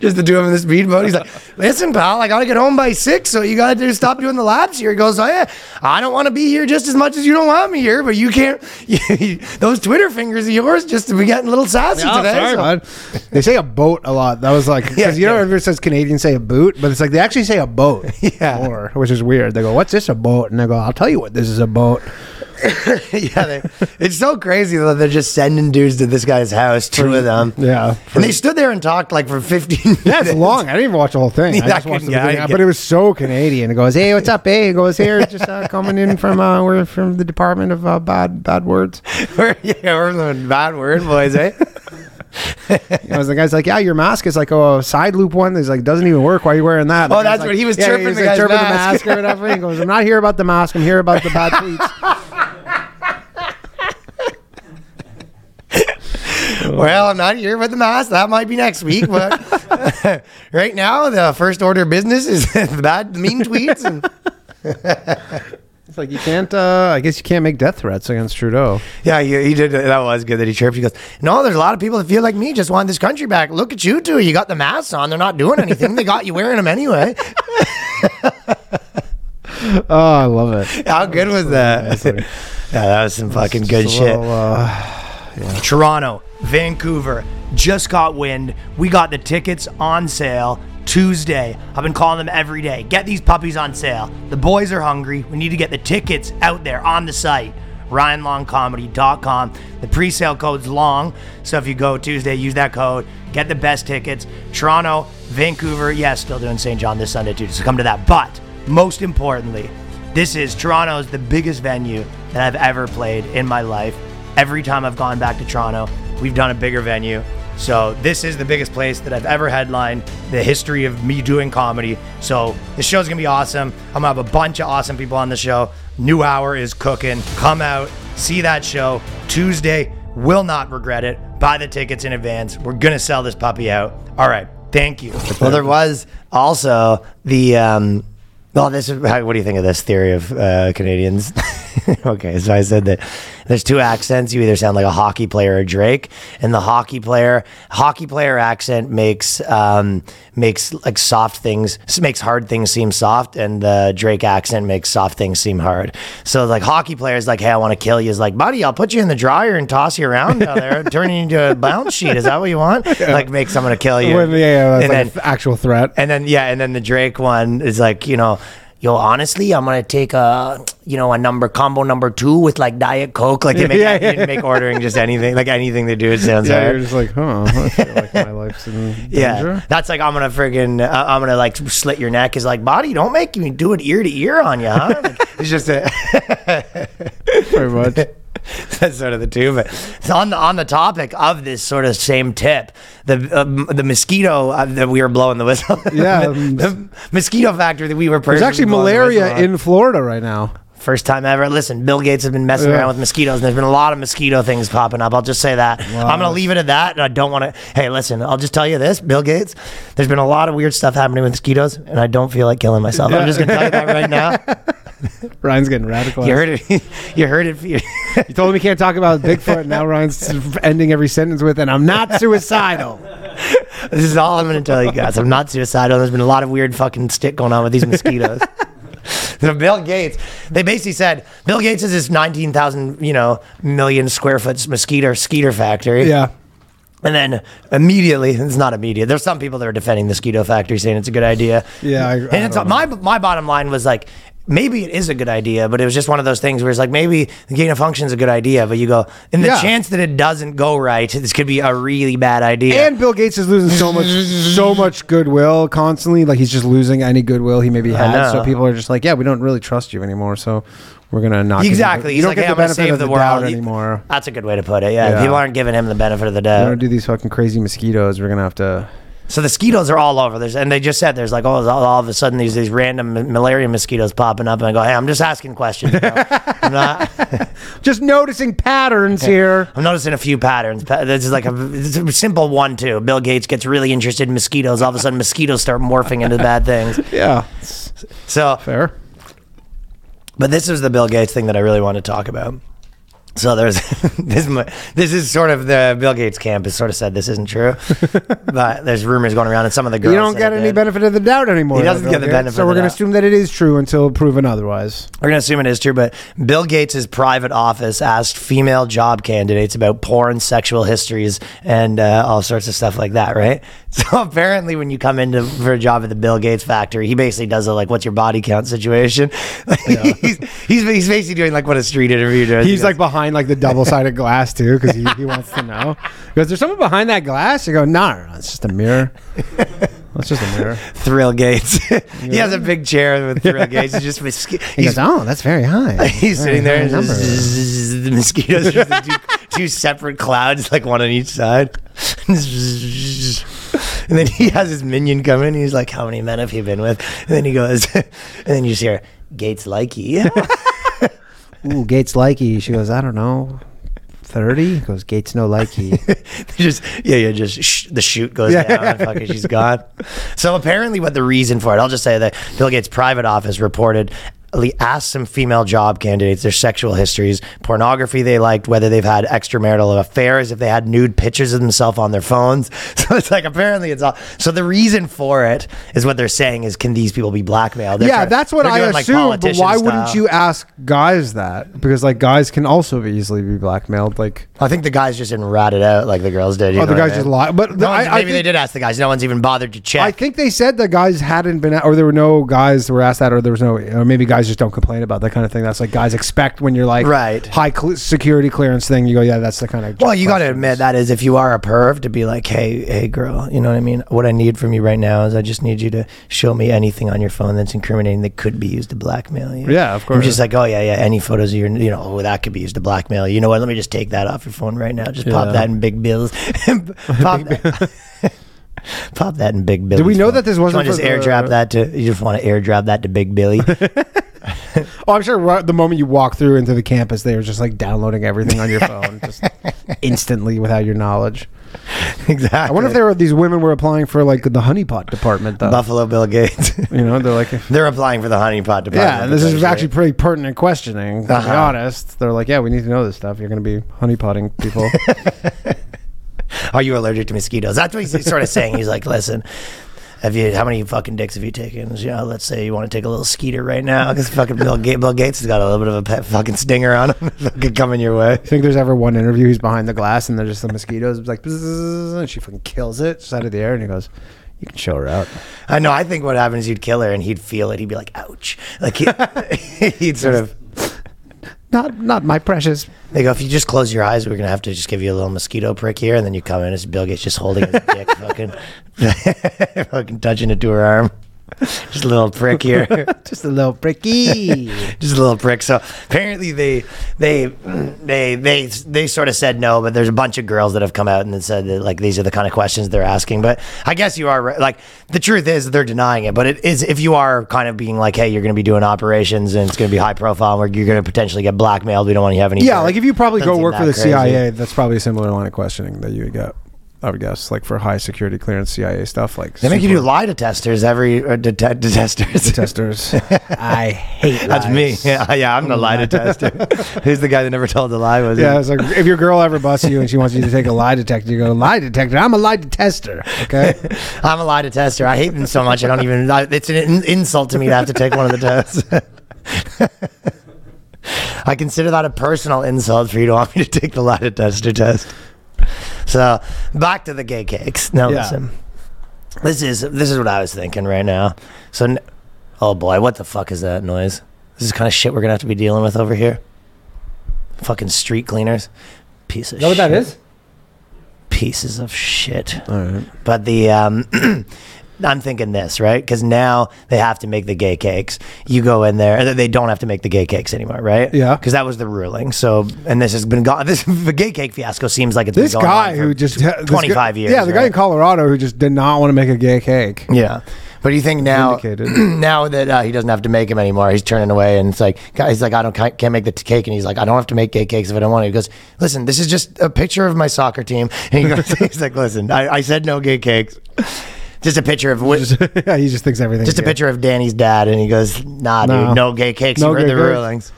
Just the two of them in the speedboat. He's like, listen, pal, I got to get home by six, so you got to stop doing the laps here. He goes, oh, yeah, I don't want to be here just as much as you don't want me here, but you can't. those Twitter fingers of yours just to be getting a little sassy today. so- They say a boat a lot. That was like, because Yeah, you know, yeah. everyone says Canadians say a boot, but it's like they actually say a boat. Yeah. More, which is weird. They go, what's this a boat? And they go, I'll tell you what this is a boat. yeah, they, it's so crazy that they're just sending dudes to this guy's house, two of them. Yeah. And they stood there and talked like for 15 minutes. Yeah, it's long. I didn't even watch the whole thing. I Yeah, I just watched the couldn't- yeah, beginning. but it was so Canadian. It goes, hey, what's up, Hey, It goes, here, just uh, coming in from uh, we're from the Department of uh, Bad Bad Words. We're, yeah, we're the bad word boys, eh? You know, the guy's like, "Yeah, your mask is like a side loop one. He's like, doesn't even work. Why are you wearing that?" Oh, that's like, what he was yeah, chirping he's the like, guy's chirping mask. the mask or whatever. He goes, "I'm not here about the mask. I'm here about the bad tweets." Well, I'm not here with the mask. That might be next week, but right now the first order of business is the bad, mean tweets. And It's like you can't. Uh, I guess you can't make death threats against Trudeau. yeah, he, he did. That was good that he chirped. He goes, "No, there's a lot of people that feel like me, just want this country back. Look at you two. You got the masks on. They're not doing anything. they got you wearing them anyway. Oh, I love it. How good was that? yeah, that was some fucking good shit. little, uh, Toronto, Vancouver, just got wind. We got the tickets on sale Tuesday. I've been calling them every day. Get these puppies on sale. The boys are hungry. We need to get the tickets out there on the site. RyanLongComedy.com. The pre-sale code's long, so if you go Tuesday, use that code. Get the best tickets. Toronto, Vancouver, yes, still doing St. John this Sunday too. So come to that. But most importantly, this is Toronto's the biggest venue that I've ever played in my life. Every time I've gone back to Toronto, we've done a bigger venue. So this is the biggest place that I've ever headlined, the history of me doing comedy. So the show's gonna be awesome. I'm gonna have a bunch of awesome people on the show. New hour is cooking. Come out, see that show Tuesday. Will not regret it. Buy the tickets in advance. We're gonna sell this puppy out. All right. Thank you. Well, there was also the um, well, this is what do you think of this theory of uh, Canadians? okay, so I said that there's two accents. You either sound like a hockey player or Drake, and the hockey player hockey player accent makes um, makes like soft things makes hard things seem soft, and the Drake accent makes soft things seem hard. So like hockey players like, hey, I want to kill you is like, buddy, I'll put you in the dryer and toss you around down there, turn you into a bounce sheet. Is that what you want? Like make someone to kill you. when- yeah, yeah, that's And like then- an actual threat. and then yeah, and then the Drake one is like, you know, yo, honestly, I'm gonna take a you know a number combo number two with like Diet Coke. Like they make Yeah, yeah. make ordering just anything like anything they do. It sounds yeah, you're just like, huh? Like my life's in danger. Yeah, that's like I'm gonna friggin' uh, I'm gonna like slit your neck. Is like body, don't make me do it ear to ear on you, huh? Like, it's just a Very much. that's sort of the two. But on the on the topic of this sort of same tip, the um, the mosquito uh, that we were blowing the whistle. Yeah, the, um, the mosquito factor that we were. There's actually malaria in Florida right now. First time ever. Listen, Bill Gates has been messing Yeah. around with mosquitoes, and there's been a lot of mosquito things popping up. I'll just say that. I'm going to leave it at that, and I don't want to. Hey, listen, I'll just tell you this, Bill Gates. There's been a lot of weird stuff happening with mosquitoes, and I don't feel like killing myself. I'm just going to tell you that right now. Ryan's getting radical. You heard it. You heard it. You told him he can't talk about Bigfoot. and Now Ryan's ending every sentence with, "And I'm not suicidal." this is all I'm going to tell you guys. I'm not suicidal. There's been a lot of weird fucking stick going on with these mosquitoes. Bill Gates, they basically said Bill Gates is this 19,000, you know, million square foot mosquito skeeter factory. Yeah. And then immediately, it's not immediate. There's some people that are defending the Skeeto factory, saying it's a good idea. Yeah, I- I and it's, don't my my bottom line was like, maybe it is a good idea, but it was just one of those things where it's like maybe the gain of function is a good idea, but you go, in the Yeah. chance that it doesn't go right, this could be a really bad idea. And Bill Gates is losing so much, so much goodwill constantly. Like he's just losing any goodwill he maybe had. So people are just like, yeah, we don't really trust you anymore. So we're gonna you exactly. You He's don't like, get hey, the I'm gonna benefit save of the, the, world doubt anymore. That's a good way to put it. Yeah, Yeah. people aren't giving him the benefit of the doubt. We doubt. don't do these fucking crazy mosquitoes. We're gonna have to. So the mosquitoes are all over. There's and they just said there's like oh all, all of a sudden these these random m- malaria mosquitoes popping up and I go hey I'm just asking questions. bro. I'm not. Just noticing patterns here. I'm noticing a few patterns. Pa- This is like a, it's a simple one too. Bill Gates gets really interested in mosquitoes. All of a sudden mosquitoes start morphing into bad things. Yeah, So fair. But this is the Bill Gates thing that I really want to talk about. So there's this. This is sort of the Bill Gates camp has sort of said this isn't true, but there's rumors going around, and some of the girls. You don't get any benefit of the doubt anymore. He doesn't though, get the benefit So we're gonna assume that it is true until proven otherwise. We're gonna assume it is true, but Bill Gates' private office asked female job candidates about porn, sexual histories, and uh, all sorts of stuff like that, right? So apparently, when you come into for a job at the Bill Gates factory, he basically does a like, "What's your body count?" situation. he's, he's he's basically doing like what a street interview does. He He's goes, like behind like the double sided glass too, because he, he wants to know. Because there's someone behind that glass. You go, no, no, no, it's just a mirror. It's just a mirror. Thrill Gates. he has a big chair with Thrill Gates. He's just mosqui- He he's, goes, oh, that's very high. he's Very sitting there high and number. just, the mosquitoes are just two, two separate clouds, like one on each side. and then he has his minion come in. He's like, "How many men have you been with?" And then he goes, and then you just hear Gates like likey. Ooh, Gates likey. She goes, I don't know, thirty. Goes, Gates no likey. just yeah, yeah, just sh- the shoot goes Yeah. down. And fucking, she's gone. So apparently, what the reason for it? I'll just say that Bill Gates' private office reported. Asked some female job candidates their sexual histories, pornography they liked, whether they've had extramarital affairs, if they had nude pictures of themselves on their phones. So it's like apparently it's all. So the reason for it is what they're saying is, can these people be blackmailed? They're yeah, trying- that's what I doing, like, assume. but why wouldn't you ask guys that? Because like guys can also be easily be blackmailed. Like I think the guys just didn't rat it out like the girls did. you oh, the what I guys just mean? lie. But No I, one's- I maybe they did ask the guys. No one's even bothered to check. I think they said the guys hadn't been, or there were no guys that were asked that, or there was no, or maybe guys just don't complain about that kind of thing. That's like guys expect when you're like Right. high cl- security clearance thing. You go, yeah, that's the kind of. Well, you got to admit that is if you are a perv to be like, hey, hey, girl, you know what I mean? What I need from you right now is I just need you to show me anything on your phone that's incriminating that could be used to blackmail you. Yeah, of course. I'm just like, oh yeah, yeah, any photos of your, you know, oh, that could be used to blackmail you. You know what? Let me just take that off your phone right now. Just pop that in big bills. pop that. Pop that in Big Billy. Do we know that this wasn't just for airdrop the- that to? You just want to airdrop that to Big Billy? Oh, I'm sure right the moment you walk through into the campus, they were just like downloading everything on your phone, just instantly without your knowledge. exactly. I wonder if there were these women were applying for like the honeypot department though. Buffalo Bill Gates. You know, they're like, They're applying for the honeypot department. yeah, this is actually pretty pertinent questioning. To be Uh-huh. honest, they're like, yeah, we need to know this stuff. You're going to be honeypotting people. Are you allergic to mosquitoes? That's what he's sort of saying. He's like, listen, have you? How many fucking dicks have you taken? Yeah, let's say you want to take a little skeeter right now because fucking Bill, Ga- Bill Gates has got a little bit of a pet fucking stinger on him. fucking coming your way. I think there's ever one interview he's behind the glass and there's just the mosquitoes it's like bzzz, and she fucking kills it just out of the air and he goes, "You can show her out." I know. I think what happens you'd kill her and he'd feel it. He'd be like, ouch. Like he, he'd sort of. Not, not my precious. They go, if you just close your eyes, we're gonna have to just give you a little mosquito prick here, and then you come in, it's Bill Gates just holding his dick, fucking, fucking touching it to her arm. Just a little prick here. Just a little pricky. just a little prick. So apparently they they they they they sort of said no, but there's a bunch of girls that have come out and said that like these are the kind of questions they're asking. But I guess you are right. like the truth is they're denying it. But it is if you are kind of being like, hey, you're going to be doing operations and it's going to be high profile, where you're going to potentially get blackmailed. We don't want you to have any. yeah, like if you probably go work for the crazy. CIA, that's probably a similar line of questioning that you would get. I would guess, like for high security clearance CIA stuff, like They make you do super lie detectors every uh, det- detectors. testers. I hate That's me. Yeah, yeah, I'm the lie detector. Who's the guy that never told the lie? Was Yeah, it? it's like if your girl ever busts you and she wants you to take a lie detector, you go lie detector. I'm a lie detester. Okay. I'm a lie detector. I hate them so much. I don't even. It's an in, insult to me to have to take one of the tests. I consider that a personal insult for you to want me to take the lie detector test. So back to the gay cakes. Now Yeah. listen, this is this is what I was thinking right now. So, oh boy, what the fuck is that noise? This is kind of shit we're gonna have to be dealing with over here. Fucking street cleaners, piece of. know what that is? Pieces of shit. All right. But the um, I'm thinking this right because now they have to make the gay cakes. You go in there, and they don't have to make the gay cakes anymore, right? Yeah. because that was the ruling. So, and this has been gone. This the gay cake fiasco seems like it's This guy who just tw- this guy- 25 years. Yeah, the guy in Colorado who just did not want to make a gay cake. Yeah. But do you think now, now that uh, he doesn't have to make them anymore, he's turning away, and it's like, he's like, I don't can't can't make the t- cake, and he's like, I don't have to make gay cakes if I don't want to. He goes, listen, this is just a picture of my soccer team, and he goes, he's like, listen, I, I said no gay cakes, just a picture of just, yeah, he just thinks everything. Just a picture of Danny's dad, and he goes, Nah, No. dude, no gay cakes. No you heard gay the cakes. rulings.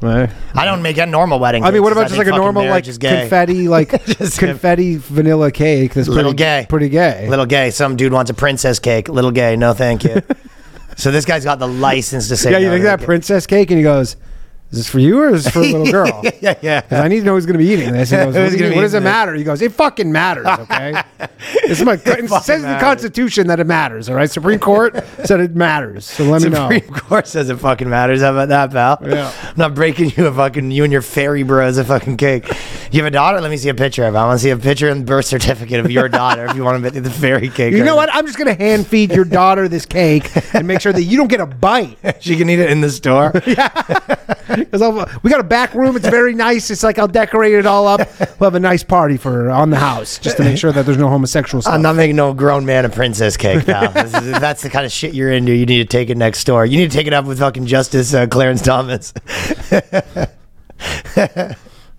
Right. I don't make a normal wedding. I mean, what about just like a normal like marriage is gay. confetti, like Just confetti vanilla cake? That's Little pretty, gay. Pretty gay. Little gay. Some dude wants a princess cake. Little gay. No, thank you. so this guy's got the license to say. yeah, you think that princess cake, and he goes, "Is this for you or is this for a little girl?" yeah, yeah. 'Cause I need to know who's going to be eating this. He goes, what, do you- gonna be what does it this? matter? He goes, it fucking matters, okay? it's my, it says in the. Constitution that it matters, all right? Supreme Court said it matters, so let me know. Supreme Court says it fucking matters. How about that, pal? Yeah. I'm not breaking you a fucking you and your fairy bros a fucking cake. You have a daughter? Let me see a picture of. it. I want to see a picture and birth certificate of your daughter if you want to be the fairy cake. You right know now. what? I'm just gonna hand feed your daughter this cake and make sure that you don't get a bite. She can eat it in the store. I'll- we got a back room. It's very nice. It's like I'll decorate it all up. We'll have a nice party for her on the house just to make sure that there's no homosexual stuff. I'm not making no grown man a princess cake, pal. Is- if that's the kind of shit you're into, you need to take it next door. You need to take it up with fucking Justice uh, Clarence Thomas.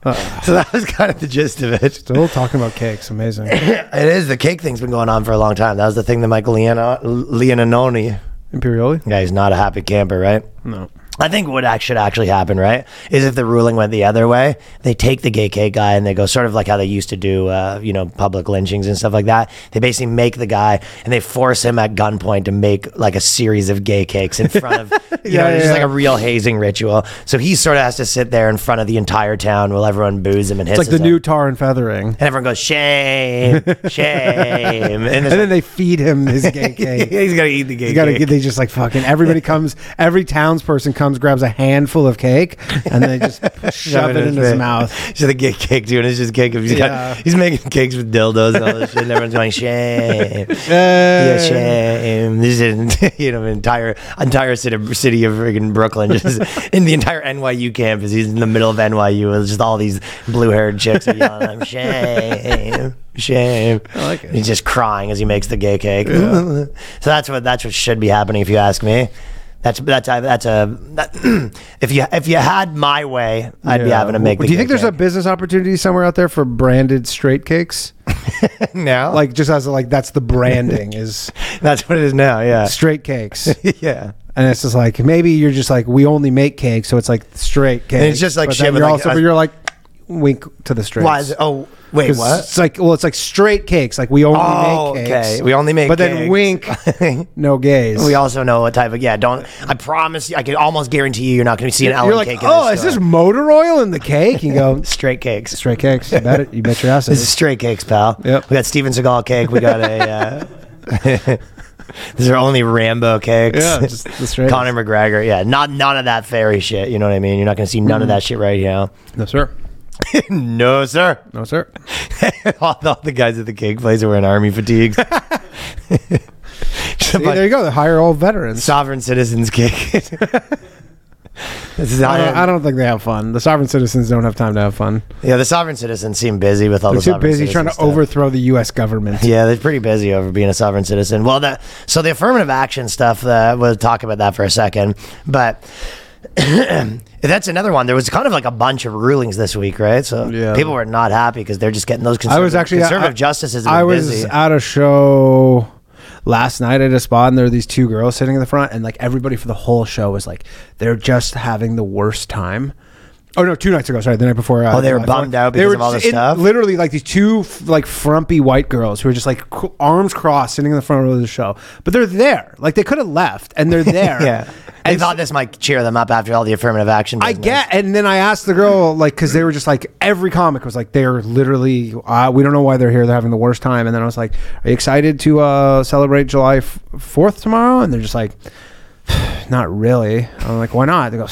so that was kind of the gist of it. Still talking about cakes. Amazing. It is. The cake thing's been going on for a long time. That was the thing that Michael Leon- Leonanoni. Imperioli? Yeah, he's not a happy camper, right? No. I think what should actually happen, right, is if the ruling went the other way, they take the gay cake guy and they go sort of like how they used to do, uh, you know, public lynchings and stuff like that. They basically make the guy and they force him at gunpoint to make like a series of gay cakes in front of, you Yeah, know, yeah, just like a real hazing ritual. So he sort of has to sit there in front of the entire town while everyone boos him and It's like the new tar and feathering. and everyone goes shame, shame, and, And then they feed him his gay cake. he's got to eat the gay gotta cake. They just like fucking. Everybody comes. Every townsperson comes, grabs a handful of cake, and they just shove it in his face. mouth. So the gay cake doing is just cake. He's, Yeah. got, he's making cakes with dildos and all this shit. And everyone's going shame, yeah, Yeah, shame. This is you know an entire entire city city of friggin' Brooklyn, just in the entire NYU campus. He's in the middle of NYU with just all these blue haired chicks yelling, shame, shame. I like it. He's just crying as he makes the gay cake. so that's what that's what should be happening if you ask me. That's that's a, that's a that, if you if you had my way, I'd be having to make. Do you think there's a business opportunity somewhere out there for branded straight cakes? now? Like just as a, like that's the branding is that's what it is now. Yeah, straight cakes. yeah. And it's just like maybe you're just like we only make cakes, so it's like straight cake. it's just like but shit You're like also, you're like wink to the straight. Why is it? Oh, wait, what? It's like well, it's like straight cakes. Like we only Oh, make cakes. okay. We only make But then cakes. wink, no gays. We also know what type of yeah. Don't I promise you? I can almost guarantee you, you're not going to see an Ellen You're like, cake. in oh, is this store." motor oil in the cake? You go straight cakes? straight cakes. You bet it. You bet your ass. it This is is. straight cakes, pal. Yep. We got Steven Seagal cake. We got a. Uh, these are only Rambo cakes. Yeah, just the straight. Conor McGregor. Yeah, not none of that fairy shit. You know what I mean? You're not going to see none of that shit right here. No sir. no, sir. No sir. all, all the guys at the cake place are wearing army fatigues. See, there you go. They hire all veterans. Sovereign citizens cake. this is I don't, I don't think they have fun. The sovereign citizens don't have time to have fun. yeah, the sovereign citizens seem busy with all They're the too busy trying to stuff. overthrow the U.S. government. Yeah, they're pretty busy over being a sovereign citizen. Well, that so the affirmative action stuff. Uh, we'll talk about that for a second, but. That's another one. There was kind of like a bunch of rulings this week, right? So Yeah. people were not happy because they're just getting those. I was actually conservative I, justices. Have I was busy. at a show last night at a spot, and there were these two girls sitting in the front, and like everybody for the whole show was like, they're just having the worst time. Oh no, two nights ago. Sorry, the night before. Uh, Oh, they were July bummed 4th. out because of all just this stuff? Literally, like these two f- like frumpy white girls who were just like c- arms crossed, sitting in the front row of the show. But they're there. Like they could have left, and they're there. yeah, they And thought this might cheer them up after all the affirmative action. I business. get, and then I asked the girl, like, because they were just like, every comic was like, they're literally, uh, we don't know why they're here. They're having the worst time. And then I was like, are you excited to uh, celebrate July 4th tomorrow? And they're just like, not really. I'm like, why not? They go,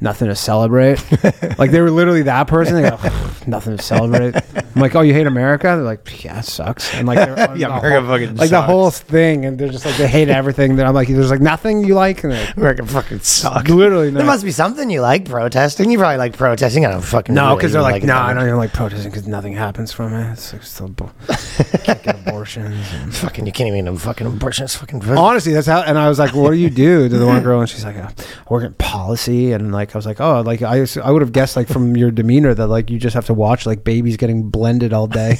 nothing to celebrate. like, they were literally that person. They go, nothing to celebrate. I'm like, oh, you hate America? They're like, yeah, it sucks. And like, Yeah, the America whole- fucking like the whole thing. And they're just like, they hate everything. Then I'm like, there's like nothing you like. And they're like, America fucking sucks. Literally, There must be something you like protesting. You probably like protesting. I don't fucking No, really because they're even like, no, that I don't even like protesting because nothing happens from it. It's like still bo- can't get abortions. and- Fucking, you can't even have fucking abortion. It's fucking. Honestly, that's how. And I was like, "What do you do?" To the one girl, and she's like, uh, "I work in policy." And like, I was like, "Oh, like I, I would have guessed like from your demeanor that like you just have to watch like babies getting blended all day."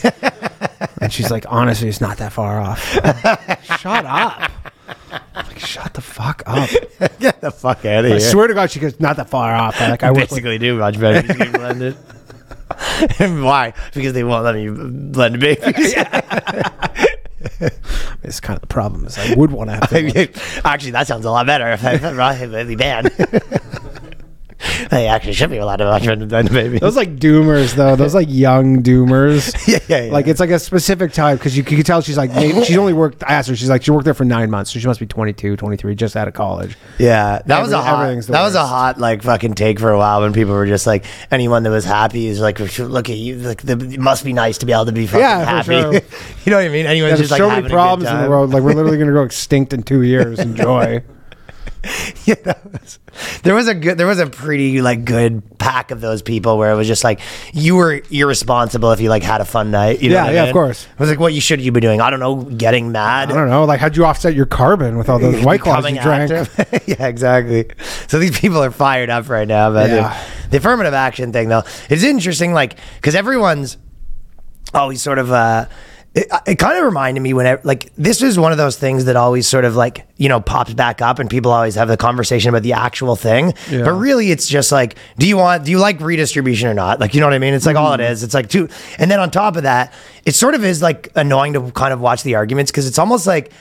and she's like, "Honestly, it's not that far off." Shut up. I'm like, shut the fuck up. Get the fuck out of here. I swear to God, she goes, "Not that far off." Like I work with basically do much better. Just get blended. and why? Because they won't let me blend babies. It's kind of the problem. Is I would want to have. To Actually, that sounds a lot better if I it'd bad. They actually should be allowed to watch independent babies. Those like doomers though. Those like young doomers. Yeah, yeah, yeah. Like it's like a specific type because you, you can tell she's like maybe, she's only worked. I asked her. She's like she worked there for nine months, so she must be 22, 23, just out of college. Yeah, that was a hot. That was a hot like fucking take for a while when people were just like anyone that was happy is like look at you like the, it must be nice to be able to be fucking Yeah, happy. sure. you know what I mean? Anyone's Yeah, just like so many problems in the world. Like we're literally gonna go extinct in two years. Enjoy. yeah, was, there was a good, there was a pretty like good pack of those people where it was just like you were irresponsible if you like had a fun night. You know Yeah, what I yeah, of course. It was like, what you should you be doing? I don't know, getting mad. I don't know. Like how'd you offset your carbon with all those white claws you drank? yeah, exactly. So these people are fired up right now. But Yeah. the, the affirmative action thing, though, is interesting. Like, because everyone's always sort of. uh it, uh, it kind of reminded me when I, like this is one of those things that always sort of like you know pops back up and people always have the conversation about the actual thing. Yeah. but really it's just like do you want do you like redistribution or not? Like you know what i mean? It's like all it mm-hmm. is. It's like two and then on top of that it sort of is like annoying to kind of watch the arguments because it's almost like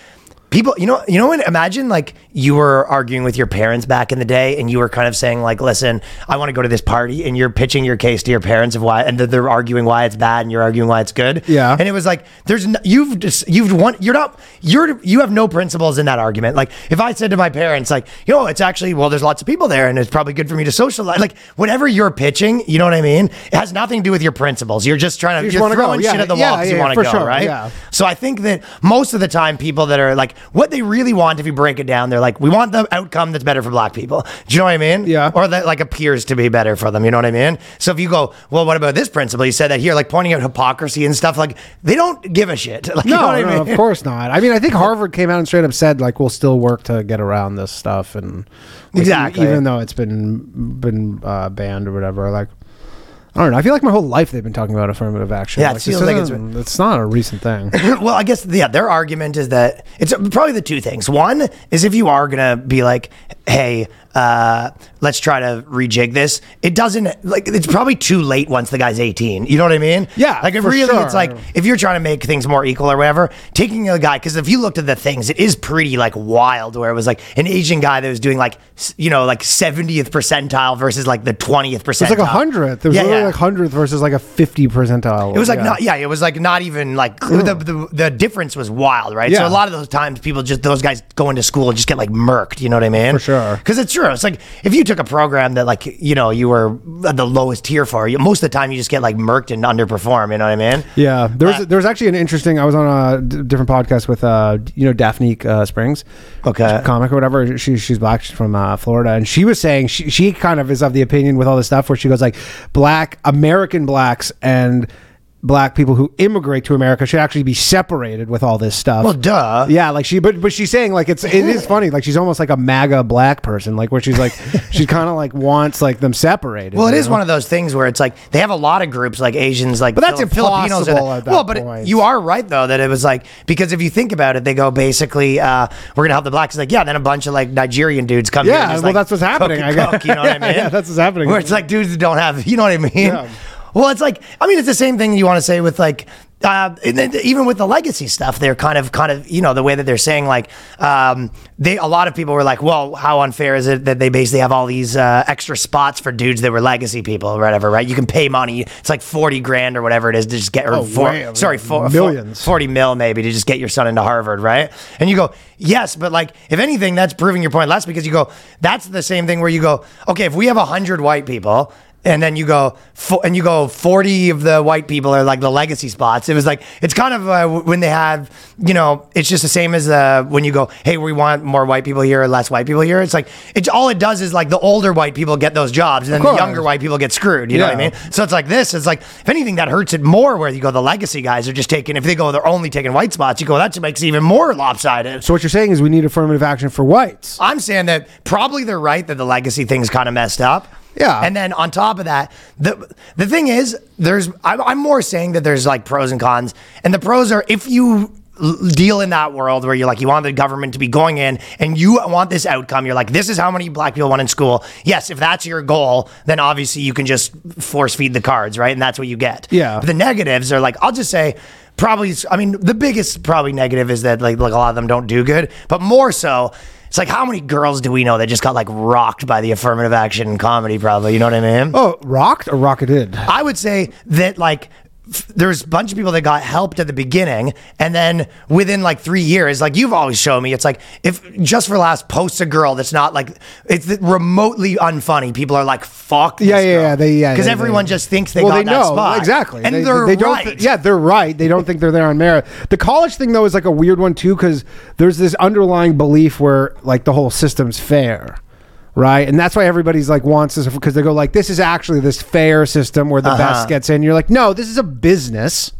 people you know you know when imagine like you were arguing with your parents back in the day and you were kind of saying like listen i want to go to this party and you're pitching your case to your parents of why and they're arguing why it's bad and you're arguing why it's good Yeah. and it was like there's n- you've just you've won you're not you're you have no principles in that argument like if i said to my parents like you know it's actually well there's lots of people there and it's probably good for me to socialize like whatever you're pitching you know what i mean it has nothing to do with your principles you're just trying to You just you're wanna go. throwing Yeah, shit at the yeah, wall because yeah, you want to go sure, right yeah. so I think that most of the time, people that are like, what they really want, if you break it down, they're like, we want the outcome that's better for black people. Do you know what I mean? Yeah. Or that like appears to be better for them. You know what I mean? So if you go, well, what about this principle? You said that here, like pointing out hypocrisy and stuff. Like they don't give a shit. Like, you know No, I mean? of course not. I mean, I think Harvard came out and straight up said like we'll still work to get around this stuff, and like, Exactly. even though it's been been uh, banned or whatever. Like, I don't know. I feel like my whole life they've been talking about affirmative action. Yeah, it like, feels like it's it's not a recent thing. well, I guess yeah, their argument is that it's probably the two things. One is if you are gonna be like, hey, uh, let's try to rejig this. It doesn't like it's probably too late once the guy's eighteen. You know what I mean? Yeah, Like really, it's like if you're trying to make things more equal or whatever, taking a guy because if you looked at the things, it is pretty like wild. Where it was like an Asian guy that was doing like you know like seventieth percentile versus like the twentieth percentile. It's like a hundredth. There was Yeah, literally yeah. like hundredth versus like a fifty percentile. It was like yeah. not, yeah, it was like not even like the, the the difference was wild, right? Yeah. So a lot of those times, people just those guys go into school and just get like murked. You know what I mean? For sure. Because it's true. It's like if you took a program that like you know you were at the lowest tier for, you, most of the time you just get like murked and underperform. You know what I mean? Yeah, there was Uh, there was actually an interesting. I was on a d- different podcast with uh, you know Daphne uh, Springs, Okay. She's a comic or whatever. She, she's black. She's from uh, Florida, and she was saying she she kind of is of the opinion with all this stuff where she goes like black American blacks and black people who immigrate to America should actually be separated with all this stuff. Well, duh. Yeah, like she, but but she's saying like it's it is funny. Like she's almost like a MAGA black person, like where she's like she kind of like wants like them separated. Well, it is know? one of those things where it's like they have a lot of groups like Asians, like But that's Fili- Filipinos. are impossible the- at that well, but it- you are right though that it was like because if you think about it, they go basically uh, we're gonna help the blacks. It's like yeah, then a bunch of like Nigerian dudes come. Yeah, well, like, that's what's happening, cook I guess. cook, you know what I mean? Yeah, that's what's happening. Where it's like dudes that don't have, you know what I mean? Yeah. Well, it's like I mean, it's the same thing you want to say with like. Uh, even with the legacy stuff, they're kind of, kind of, you know, the way that they're saying, like, um, they, a lot of people were like, well, how unfair is it that they basically have all these uh, extra spots for dudes that were legacy people or whatever, right? You can pay money, it's like forty grand or whatever it is to just get, or Oh, four, sorry, four, millions. 40 mil maybe to just get your son into Harvard, right? And you go, yes, but like, if anything, that's proving your point less because you go, that's the same thing where you go, okay, if we have 100 white people, and then you go, fo- and you go, 40 of the white people are like the legacy spots. It was like, it's kind of uh, when they have, you know, it's just the same as uh, when you go, hey, we want more white people here or less white people here. It's like, it's all it does is like the older white people get those jobs and then the younger white people get screwed. You know what I mean? So it's like this. It's like if anything that hurts it more. Where you go, the legacy guys are just taking. If they go, they're only taking white spots. You go, that makes it even more lopsided. So what you're saying is we need affirmative action for whites. I'm saying that probably they're right that the legacy thing's kind of messed up. Yeah. And then on top of that, the the thing is, there's I'm, I'm more saying that there's like pros and cons, and the pros are if you deal in that world where you're like you want the government to be going in and you want this outcome you're like this is how many black people want in school. Yes if that's your goal then obviously you can just force feed the cards right? And that's what you get. Yeah. but the negatives are like i'll just say probably i mean the biggest probably negative is that like, like a lot of them don't do good. But more so It's like how many girls do we know that just got like rocked by the affirmative action comedy? Probably, you know what I mean? Oh, rocked or rocketed? I would say that like there's a bunch of people that got helped at the beginning and then within like three years like you've always shown me it's like if just for last posts a girl that's not like it's remotely unfunny people are like fuck this Yeah, yeah, yeah. They, yeah, because everyone they- just thinks they well, got they that know spot exactly, and they, they're they don't. right thi- yeah, they're right. They don't think they're there on merit. The college thing though is like a weird one too because there's this underlying belief where like the whole system's fair. Right, and that's why everybody's like wants this because they go like, "This is actually this fair system where the Uh-huh. best gets in." You're like, "No, this is a business,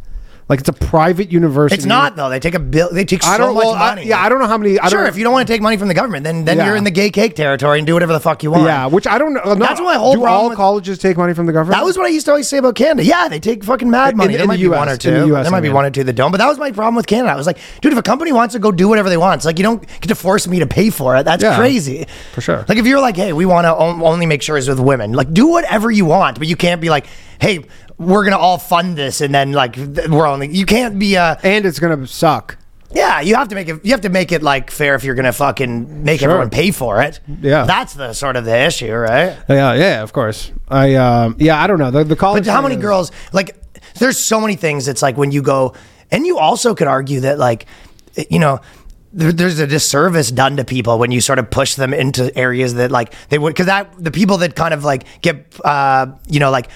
like it's a private university." it's not though they take a bill they take so I don't. much well, I- money yeah, I don't know how many. I sure if you don't want to take money from the government then then Yeah. you're in the gay cake territory and do whatever the fuck you want Yeah, which I don't know. no, That's my whole Do problem all with- colleges take money from the government? That was what I used to always say about Canada. Yeah, they take fucking mad money. in there the might be US, one or in two. the US, there might I be mean. one or two that don't. But that was my problem with Canada. I was like, dude, if a company wants to go do whatever they want, it's like you don't get to force me to pay for it. That's Yeah, crazy. for sure. Like if you're like, hey, we want to only make sure it's with women. Like do whatever you want, but you can't be like, hey, we're gonna all fund this and then like we're only. You can't be a and it's gonna suck. yeah. You have to make it. You have to make it like fair if you're gonna fucking make Sure. everyone pay for it. Yeah. that's the sort of the issue, right? Yeah, yeah, of course. I um, yeah, I don't know the the college. But how many is- girls like? There's so many things. It's like when you go, and you also could argue that like, you know. There's a disservice done to people when you sort of push them into areas that like they would because that the people that kind of like get uh you know like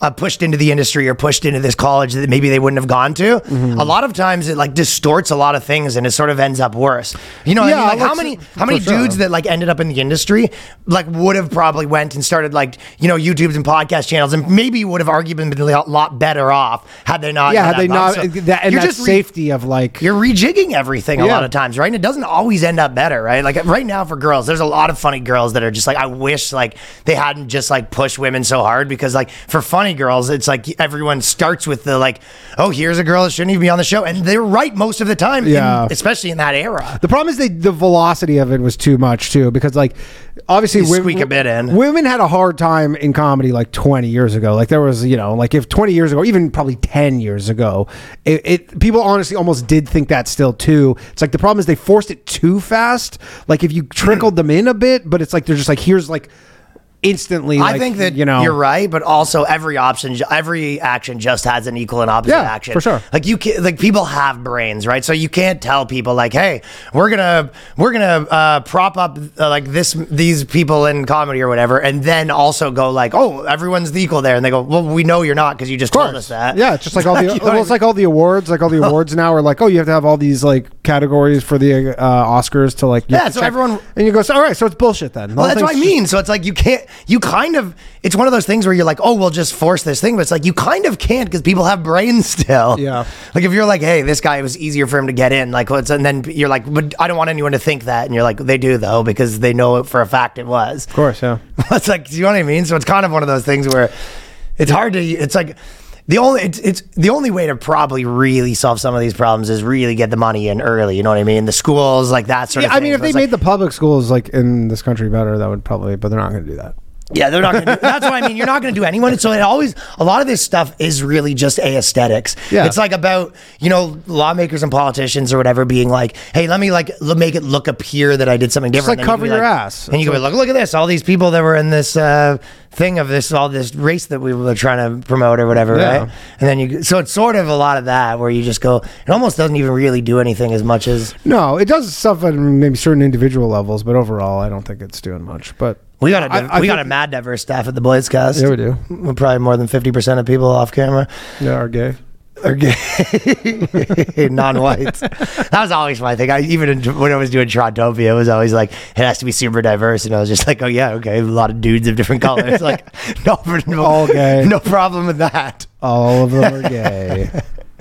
uh, pushed into the industry or pushed into this college that maybe they wouldn't have gone to Mm-hmm. a lot of times it like distorts a lot of things and it sort of ends up worse you know Yeah, I mean? like how many how many sure. dudes that like ended up in the industry like would have probably went and started like you know YouTubes and podcast channels and maybe would have arguably been a lot better off had they not Yeah, had they not So that and you're just re- safety of like you're rejigging everything a lot of times, right? And it doesn't always end up better, right? Like right now for girls, there's a lot of funny girls that are just like, I wish like they hadn't just like pushed women so hard because like for funny girls, it's like everyone starts with the like, oh, here's a girl that shouldn't even be on the show, and they're right most of the time, in- Yeah. especially in that era. The problem is they, the velocity of it was too much too, because like obviously You women- squeak a bit in. Women had a hard time in comedy like 20 years ago. Like there was, you know, like if 20 years ago, even probably 10 years ago, it, it people honestly almost did think that still too. It's like the problem is they forced it too fast. Like if you trickled them in a bit, but it's like they're just like here's like instantly. I like, think that you know you're right, but also every option, every action just has an equal and opposite Yeah, action. for sure. Like you can, like people have brains, right? So you can't tell people like, hey, we're gonna we're gonna uh, prop up uh, like this these people in comedy or whatever, and then also go like, oh, everyone's the equal there, and they go, well, we know you're not because you just told us that. Yeah, it's just like all the well, it's like all the awards, like all the awards now are like, oh, you have to have all these like categories for the uh, Oscars to like Yeah, to so check. everyone- and you go, so, all right, so it's bullshit then. The Well, that's what I mean. So it's like you can't, you kind of, it's one of those things where you're like, oh, we'll just force this thing. But it's like you kind of can't because people have brains still. Yeah. Like if you're like, hey, this guy, it was easier for him to get in. Like, what's, and then you're like, but I don't want anyone to think that. And you're like, they do though, because they know it for a fact it was. Of course, yeah. it's like, you know what I mean? So it's kind of one of those things where it's hard to, it's like, the only it's, it's the only way to probably really solve some of these problems is really get the money in early. You know what I mean? The schools like that sort Yeah, of. I mean, if So they made like- the public schools like in this country better, that would probably, but they're not going to do that. Yeah, they're not going to do That's what I mean. You're not going to do anyone. So it always, a lot of this stuff is really just aesthetics. Yeah. It's like about, you know, lawmakers and politicians or whatever being like, hey, let me like l- make it look appear that I did something different. like you cover your like- ass. And you be like, look at this. All these people that were in this uh, thing of this, all this race that we were trying to promote or whatever, Yeah. right? And then you, so it's sort of a lot of that where you just go, it almost doesn't even really do anything as much as No, it does stuff at maybe certain individual levels, but overall, I don't think it's doing much. But we got a, I- I we got think- a mad diverse staff at the Boys Cast. yeah, we do. We're probably more than 50% of people off camera. Yeah, are gay. are gay, non-whites. that was always my thing. I even in, when I was doing Trontopia, it was always like it has to be super diverse, and I was just like, oh yeah, okay, a lot of dudes of different colors. like, no, no, All gay. no problem with that. All of them are gay.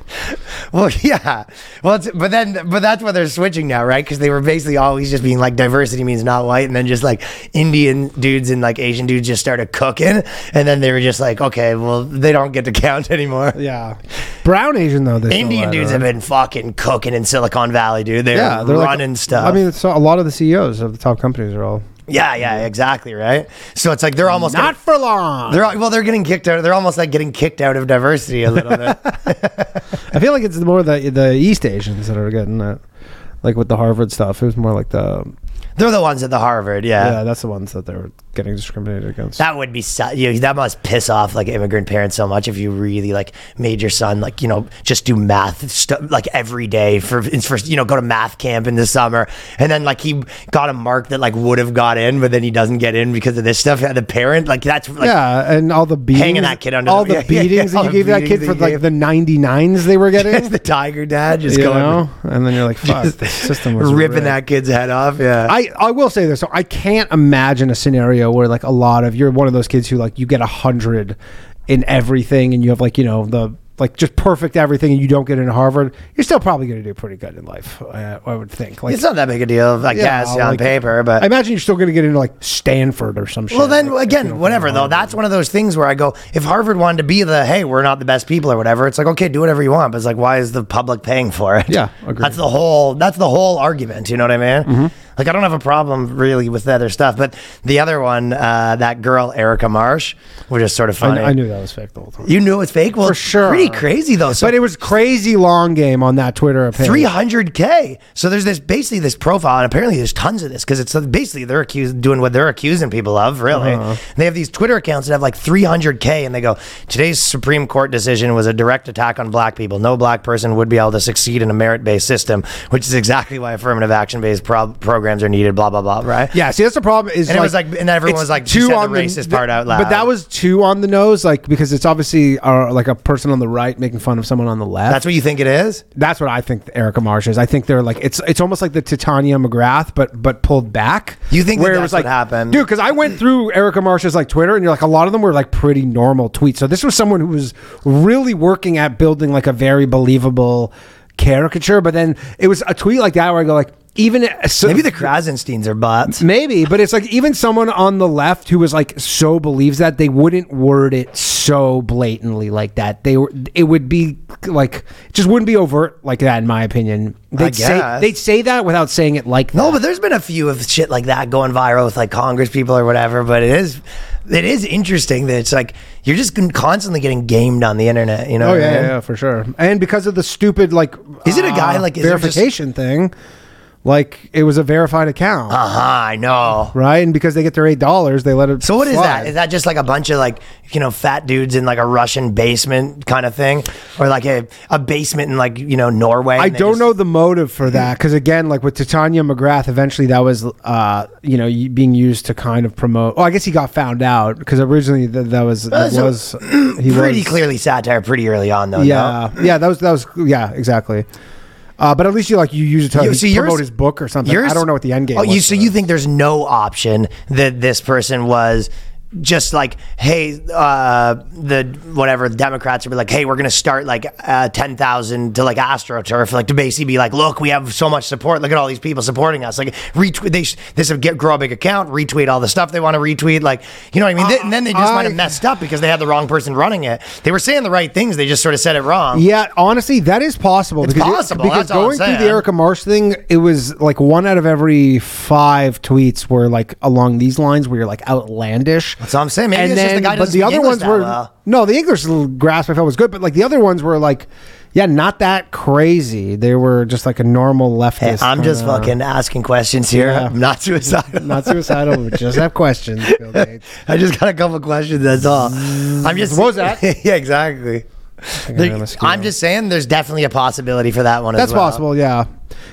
Well, yeah. Well, it's, but then, but that's what they're switching now, right? Because they were basically always just being like diversity means not white, and then just like Indian dudes and like Asian dudes just started cooking, and then they were just like, okay, well, they don't get to count anymore. yeah, brown Asian though. Indian dudes have been fucking cooking in Silicon Valley, dude. They're, yeah, they're like- running stuff. I mean, so a lot of the CEOs of the top companies are all yeah, yeah, exactly, right. So it's like they're almost not getting- for long. they're well, they're getting kicked out. They're almost like getting kicked out of diversity a little bit. I feel like it's more the the East Asians that are getting that. Like with the Harvard stuff, it was more like the They're the ones at the Harvard, yeah. Yeah, that's the ones that they were getting discriminated against. That would be su- you know, that must piss off like immigrant parents so much if you really like made your son like you know just do math stuff like every day for for you know go to math camp in the summer and then like he got a mark that like would have got in but then he doesn't get in because of this stuff. The parent like that's like yeah, and all the beatings, Hanging that kid under all the- the yeah, yeah, beatings yeah, all that you gave that kid for like the 99s they were getting. the tiger dad just you going know, and then you're like, fuck, the system was ripping that kid's head off. Yeah. I, I will say this. So I can't imagine a scenario where like a lot of you're one of those kids who like you get a hundred in everything and you have like you know the like just perfect everything and you don't get into Harvard. You're still probably going to do pretty good in life. I, I would think. Like it's not that big a deal, I guess, on like, paper, but I imagine you're still going to get into like Stanford or some shit. Well, then like, again, whatever though. That's one of those things where I go, if Harvard wanted to be the hey, we're not the best people or whatever, it's like okay, do whatever you want, but it's like why is the public paying for it? Yeah, agreed. that's the whole that's the whole argument. You know what I mean? Mm-hmm. Like I don't have a problem really with the other stuff, but the other one, uh, that girl Erika Marsh, was just sort of I, funny. I knew that was fake the whole time. you knew it was fake. Well, For sure. pretty crazy though. So but it was crazy long game on that Twitter 300k. So there's this basically this profile, and apparently there's tons of this because it's basically they're accused doing what they're accusing people of. Really, Uh-huh. they have these Twitter accounts that have like 300k, and they go, "Today's Supreme Court decision was a direct attack on black people. No black person would be able to succeed in a merit-based system, which is exactly why affirmative action-based pro- programs are needed." Blah blah blah. Right? Yeah, see that's the problem. Is And it was like- and everyone was like, two said the racist part out loud. But that was too on the nose, like because it's obviously uh, like a person on the right making fun of someone on the left. That's what you think it is. That's what I think Erika Marsh is. I think they're like it's it's almost like the Titania McGrath, but but pulled back. You think that where it was like what happened? dude? Because I went through Erika Marsh's like Twitter, and you're like a lot of them were like pretty normal tweets. So this was someone who was really working at building like a very believable caricature. But then it was a tweet like that where I go like even so, Maybe the Krassensteins are bots. Maybe, but it's like even someone on the left who was like so believes that they wouldn't word it so blatantly like that. They were it would be like just wouldn't be overt like that in my opinion. They'd say they'd say that without saying it like that. No, but there's been a few of shit like that going viral with like Congress people or whatever. But it is, it is interesting that it's like you're just constantly getting gamed on the internet. You know? Oh what I yeah, mean? yeah, yeah, for sure. And because of the stupid like Is it a guy, uh, like, is just- verification thing? Like it was a verified account, Uh huh. I know. right? And because they get their eight dollars, they let it. So what is slide. that? Is that just like a bunch of like you know fat dudes in like a Russian basement kind of thing, or like a, a basement in like you know Norway? I don't just- know the motive for that because again, like with Titania McGrath, eventually that was uh, you know being used to kind of promote. Oh, I guess he got found out because originally that, that was that so- was he Pretty was, clearly satire, pretty early on though. no? Yeah, yeah, that was that was yeah, exactly. Uh, but at least you like you use it to You- so promote his book or something. I don't know what the end game. Oh, was you so for you think there's no option that this person was just like, hey, uh, the whatever the Democrats would be like, hey, we're gonna start like uh, ten thousand to like AstroTurf, like to basically be like, look, we have so much support. Look at all these people supporting us. Like retweet, they sh- this would get grow a big account, retweet all the stuff they want to retweet. Like, you know what I mean? Th- and then they just might have messed up because they had the wrong person running it. They were saying the right things, they just sort of said it wrong. Yeah, honestly, that is possible. It's because possible, because all I'm going through the. Erika Marsh thing, it was like one out of every five tweets were like along these lines, where you're like outlandish. That's what I'm saying. Maybe it's just the guy but the other English ones were well. no, the English grasp I felt was good, but like the other ones were like, yeah, not that crazy. They were just like a normal leftist. I'm just kinda- fucking asking questions here. Yeah. I'm not suicidal. not suicidal, but just have questions. I just got a couple questions. That's all. I'm just. What was that? yeah, exactly. There- I'm just saying, there's definitely a possibility for that one. That's as well. possible, yeah,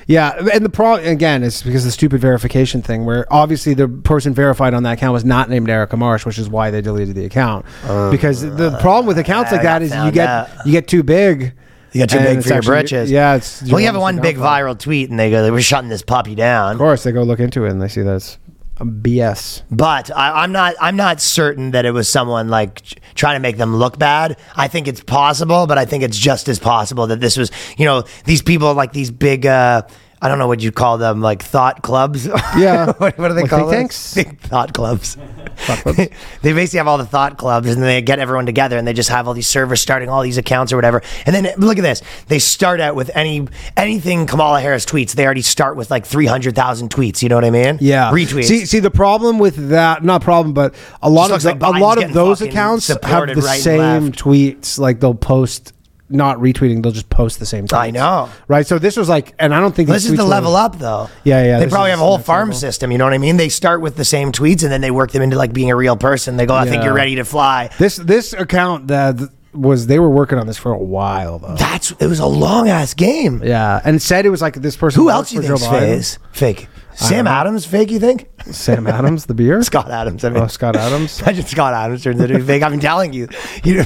yeah. And the problem again is because of the stupid verification thing, where obviously the person verified on that account was not named Erika Marsh, which is why they deleted the account. because the problem with accounts like Uh, I that is you get out. you get too big. You got too and big for your actually- britches. Yeah, it's Well, you have one big viral tweet, and they go, "We're shutting this puppy down." Of course, they go look into it and they see that it's a BS. But I, I'm not. I'm not certain that it was someone like trying to make them look bad. I think it's possible, but I think it's just as possible that this was. You know, these people like these big. uh I don't know what you call them, like thought clubs. Yeah. what, what do they Like call think? Think thought clubs. clubs. they basically have all the thought clubs, and they get everyone together, and they just have all these servers starting all these accounts or whatever. And then look at this: they start out with any anything Kamala Harris tweets. They already start with like three hundred thousand tweets. You know what I mean? Yeah, retweets. See, see the problem with that, not problem, but a lot Just of the, like a lot of those accounts have the right same tweets. Like they'll post not retweeting; they'll just post the same. Tweets. I know. right? So this was like, and I don't think This is the tweets were- level up, though. Yeah, yeah, They probably is have a whole farm level. system. You know what I mean? They start with the same tweets and then they work them into like being a real person. They go, "I think you're ready to fly." This this account that was they were working on this for a while though. That's it was a long ass game. Yeah, and said it was like this person. Who else you for think's Joe Biden. fake? is fake? Sam Adams fake? You think? Sam Adams, the beer. Scott Adams. I mean, Oh, Scott Adams. imagine Scott Adams turns into fake. I'm telling you. you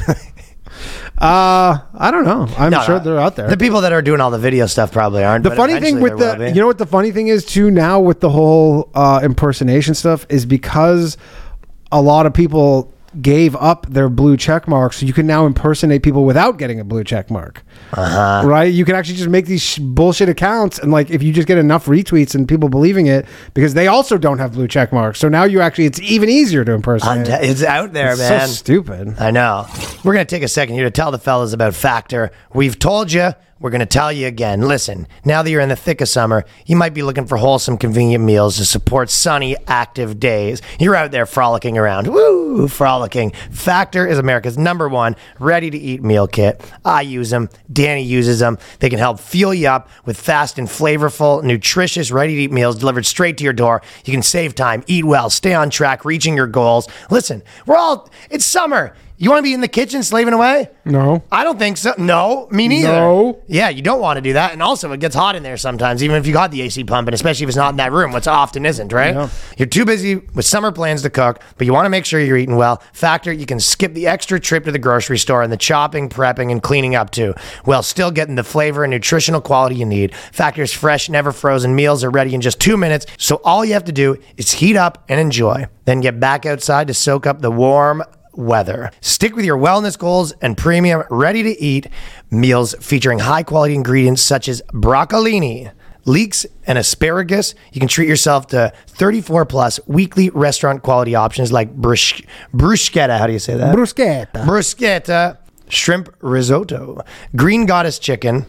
Uh, I don't know. I'm No, sure no. they're out there. The people that are doing all the video stuff probably aren't. The funny thing with the, you know what the funny thing is too now with the whole uh, impersonation stuff is because a lot of people gave up their blue check marks, so you can now impersonate people without getting a blue check mark. Uh-huh. Right? You can actually just make these sh- bullshit accounts, and like if you just get enough retweets and people believing it, because they also don't have blue check marks, so now you actually it's even easier to impersonate. Unt- it's out there, It's man. so stupid. I know. We're going to take a second here to tell the fellas about Factor. We've told you. We're going to tell you again. Listen, now that you're in the thick of summer, you might be looking for wholesome, convenient meals to support sunny, active days. You're out there frolicking around. Woo! Frolicking. Factor is America's number one ready to eat meal kit. I use them. Danny uses them. They can help fuel you up with fast and flavorful, nutritious, ready to eat meals delivered straight to your door. You can save time, eat well, stay on track, reaching your goals. Listen, we're all, it's summer. You want to be in the kitchen slaving away? No. I don't think so. No, me neither. No. Yeah, you don't want to do that. And also, it gets hot in there sometimes, even if you got the AC pumping, especially if it's not in that room, which often isn't, right? Yeah. You're too busy with summer plans to cook, but you want to make sure you're eating well. Factor, you can skip the extra trip to the grocery store and the chopping, prepping, and cleaning up too, while still getting the flavor and nutritional quality you need. Factor's fresh, never frozen meals are ready in just two minutes, so all you have to do is heat up and enjoy. Then get back outside to soak up the warm weather. Stick with your wellness goals and premium, ready to eat meals featuring high quality ingredients such as broccolini, leeks, and asparagus. You can treat yourself to 34 plus weekly restaurant quality options like brusch- bruschetta. How do you say that? Bruschetta. bruschetta, shrimp risotto, green goddess chicken,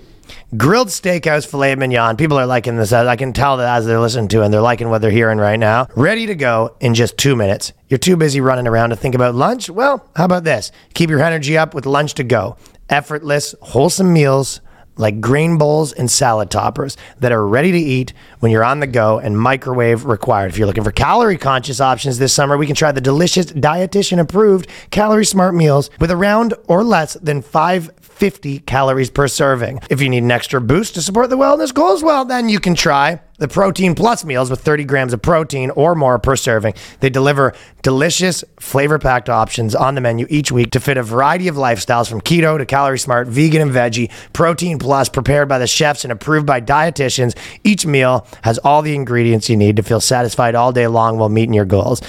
grilled steakhouse filet mignon. People are liking this. I can tell that as they're listening to it, and they're liking what they're hearing right now. Ready to go in just two minutes. You're too busy running around to think about lunch? Well, how about this? Keep your energy up with lunch to go. Effortless, wholesome meals like grain bowls and salad toppers that are ready to eat when you're on the go and microwave required. If you're looking for calorie conscious options this summer, we can try the delicious dietitian approved calorie smart meals with around or less than 550 calories per serving. If you need an extra boost to support the wellness goals, well, then you can try the Protein Plus meals with 30 grams of protein or more per serving. They deliver delicious, flavor packed options on the menu each week to fit a variety of lifestyles from keto to calorie smart, vegan, and veggie. Protein Plus, prepared by the chefs and approved by dietitians. Each meal has all the ingredients you need to feel satisfied all day long while meeting your goals.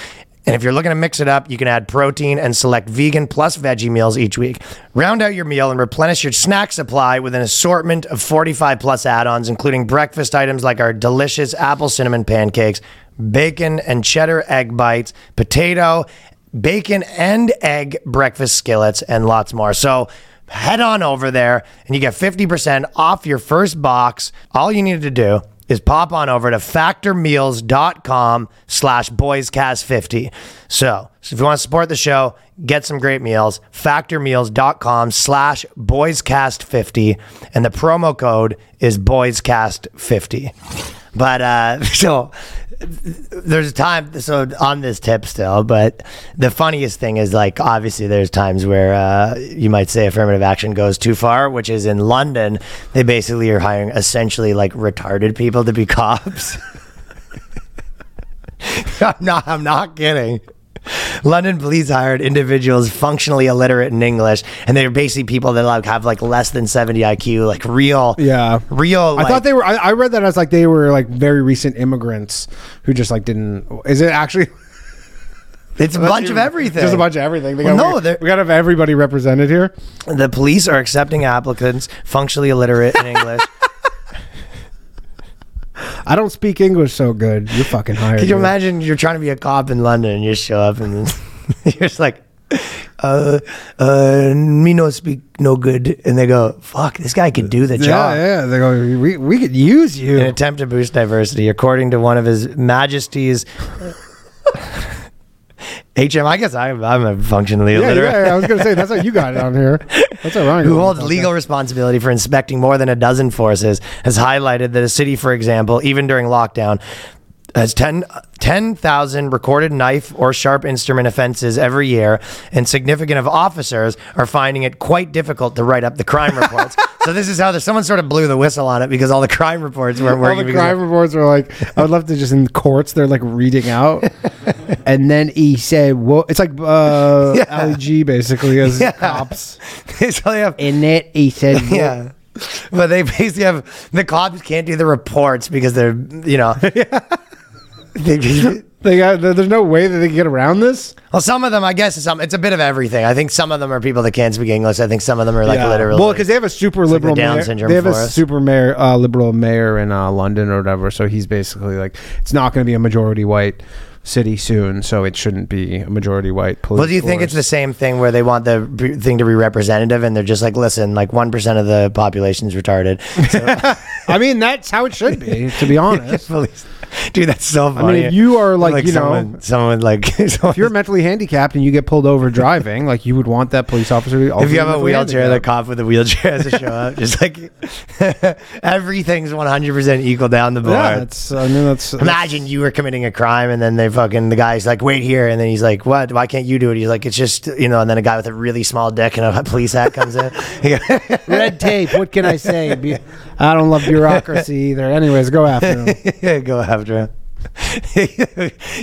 And if you're looking to mix it up, you can add protein and select vegan plus veggie meals each week. Round out your meal and replenish your snack supply with an assortment of 45 plus add ons, including breakfast items like our delicious apple cinnamon pancakes, bacon and cheddar egg bites, potato, bacon and egg breakfast skillets, and lots more. So, head on over there and you get 50% off your first box. All you need to do is pop on over to factormeals.com slash boyscast50. So, so if you want to support the show, get some great meals, factormeals.com slash boyscast50. And the promo code is boyscast50. But uh, so there's a time so on this tip still but the funniest thing is like obviously there's times where uh, you might say affirmative action goes too far which is in london they basically are hiring essentially like retarded people to be cops. I'm not i'm not kidding London police hired individuals functionally illiterate in English, and they're basically people that like have like less than seventy IQ, like real, Yeah. real. I thought they were. I, I read that as like they were like very recent immigrants who just like didn't. Is it actually? it's a bunch of everything. Just a bunch of everything. They Well, got- no, we, we got to have everybody represented here. The police are accepting applicants functionally illiterate in English. I don't speak English so good. You're fucking hired. Can you imagine you're trying to be a cop in London and you show up and you're just like, uh, uh, me no speak no good, and they go, fuck, this guy could do the Yeah, job. yeah. They go. We, we could use you. An attempt to boost diversity, according to one of His Majesty's HM, I guess I'm, I'm a functionally Yeah, illiterate. yeah, I was gonna say that's how you got it on here. That's how Ryan. who got it holds legal responsibility for inspecting more than a dozen forces, has highlighted that a city, for example, even during lockdown, has 10 10,000 recorded knife or sharp instrument offenses every year, and significant of officers are finding it quite difficult to write up the crime reports. so this is how there's someone sort of blew the whistle on it because all the crime reports weren't All the crime reports are like, I would love to just in courts, they're like reading out. and then he said, well, it's like uh, Yeah. Ali G basically as Yeah. cops. so they have In it, he said, Yeah. But they basically have the cops can't do the reports because they're you know they, They got, there's no way that they can get around this. well some of them I guess it's some it's a bit of everything. I think some of them are people that can't speak English. I think some of them are like literally Well, because they have a super like liberal the Down mayor. syndrome They have a us. super mayor, uh, liberal mayor in uh, London or whatever. So he's basically like, it's not going to be a majority white city soon. So it shouldn't be a majority white police. Well, do you think it's the same thing where they want the b- thing to be representative and they're just like, listen, like 1% of the population's retarded. I mean, that's how it should be, to be honest. Dude, that's so I funny. mean, if you are like, you know, someone, someone like, if you're mentally handicapped and you get pulled over driving, like you would want that police officer to if you have a wheelchair, the cop with a wheelchair has to show up. Just like everything's 100% equal down the board. yeah, that's. I mean, that's. Imagine you were committing a crime and then they fucking, the guy's like, wait here. And then he's like, what? Why can't you do it? He's like, it's just, you know, and then a guy with a really small dick and a police hat comes in. red tape. What can I say? Be- I don't love bureaucracy either. Anyways, go after him. yeah, go after him.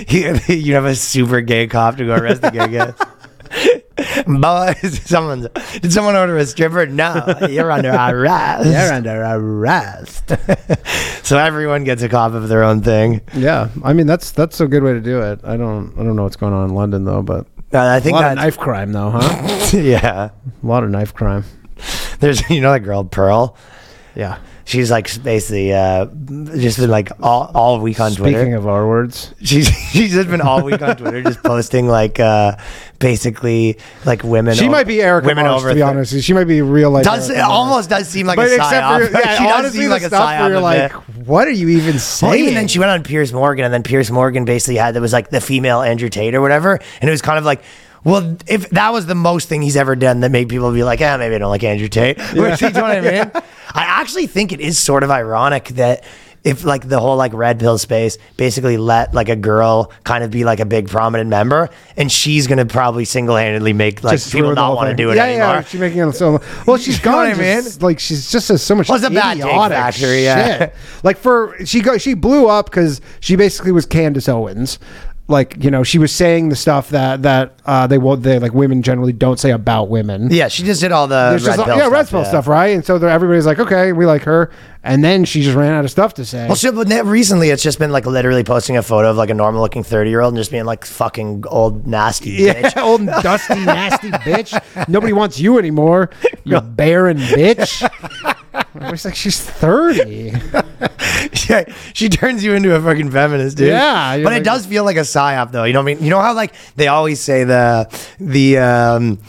you have a super gay cop to go arrest the gay guy. Boys, someone's did someone order a stripper? No, you're under arrest. You're under arrest. so everyone gets a cop of their own thing. Yeah, I mean that's that's a good way to do it. I don't I don't know what's going on in London though, but Uh, I a think lot of knife crime though, huh? yeah. a lot of knife crime. There's you know that girl Pearl. Yeah. She's like basically uh, just been like all, all week on Twitter. Speaking of R words, She's she's just been all week on Twitter just posting like uh, basically like women. she o- might be Erika women Marsh, over to be th- honest. She might be real like Does it Erika Marsh. almost does seem like But a except psyop. for yeah, she does honestly, seem like a stuff psyop. you're like, what are you even Well, saying? even then she went on Piers Morgan, and then Piers Morgan basically had that was like the female Andrew Tate or whatever, and it was kind of like. Well, if that was the most thing he's ever done that made people be like, "Ah, maybe I don't like Andrew Tate," Which, you know what I mean? I actually think it is sort of ironic that if like the whole like red pill space basically let like a girl kind of be like a big prominent member, and she's gonna probably single handedly make like Just people not want to do it yeah, anymore. Yeah, she's making it so. Well, she's gone. what I just, Like she's just so much. Well, a bad factory, yeah. shit. Like for she go she blew up because she basically was Candace Owens. Like you know, she was saying the stuff that that uh, they won't they like women generally don't say about women. Yeah, she just did all the There's red just, pill yeah, stuff, red pill yeah. stuff, right? And so they're- everybody's like, okay, we like her, and then she just ran out of stuff to say. Well, shit, but recently it's just been like literally posting a photo of like a normal looking 30 year old and just being like fucking old nasty Yeah, bitch. old dusty, nasty bitch. Nobody wants you anymore. You barren bitch. It's like she's thirty. yeah, she turns you into a fucking feminist, dude. Yeah, but it does feel like a psyop, though. You know what I mean? You know how like they always say the the um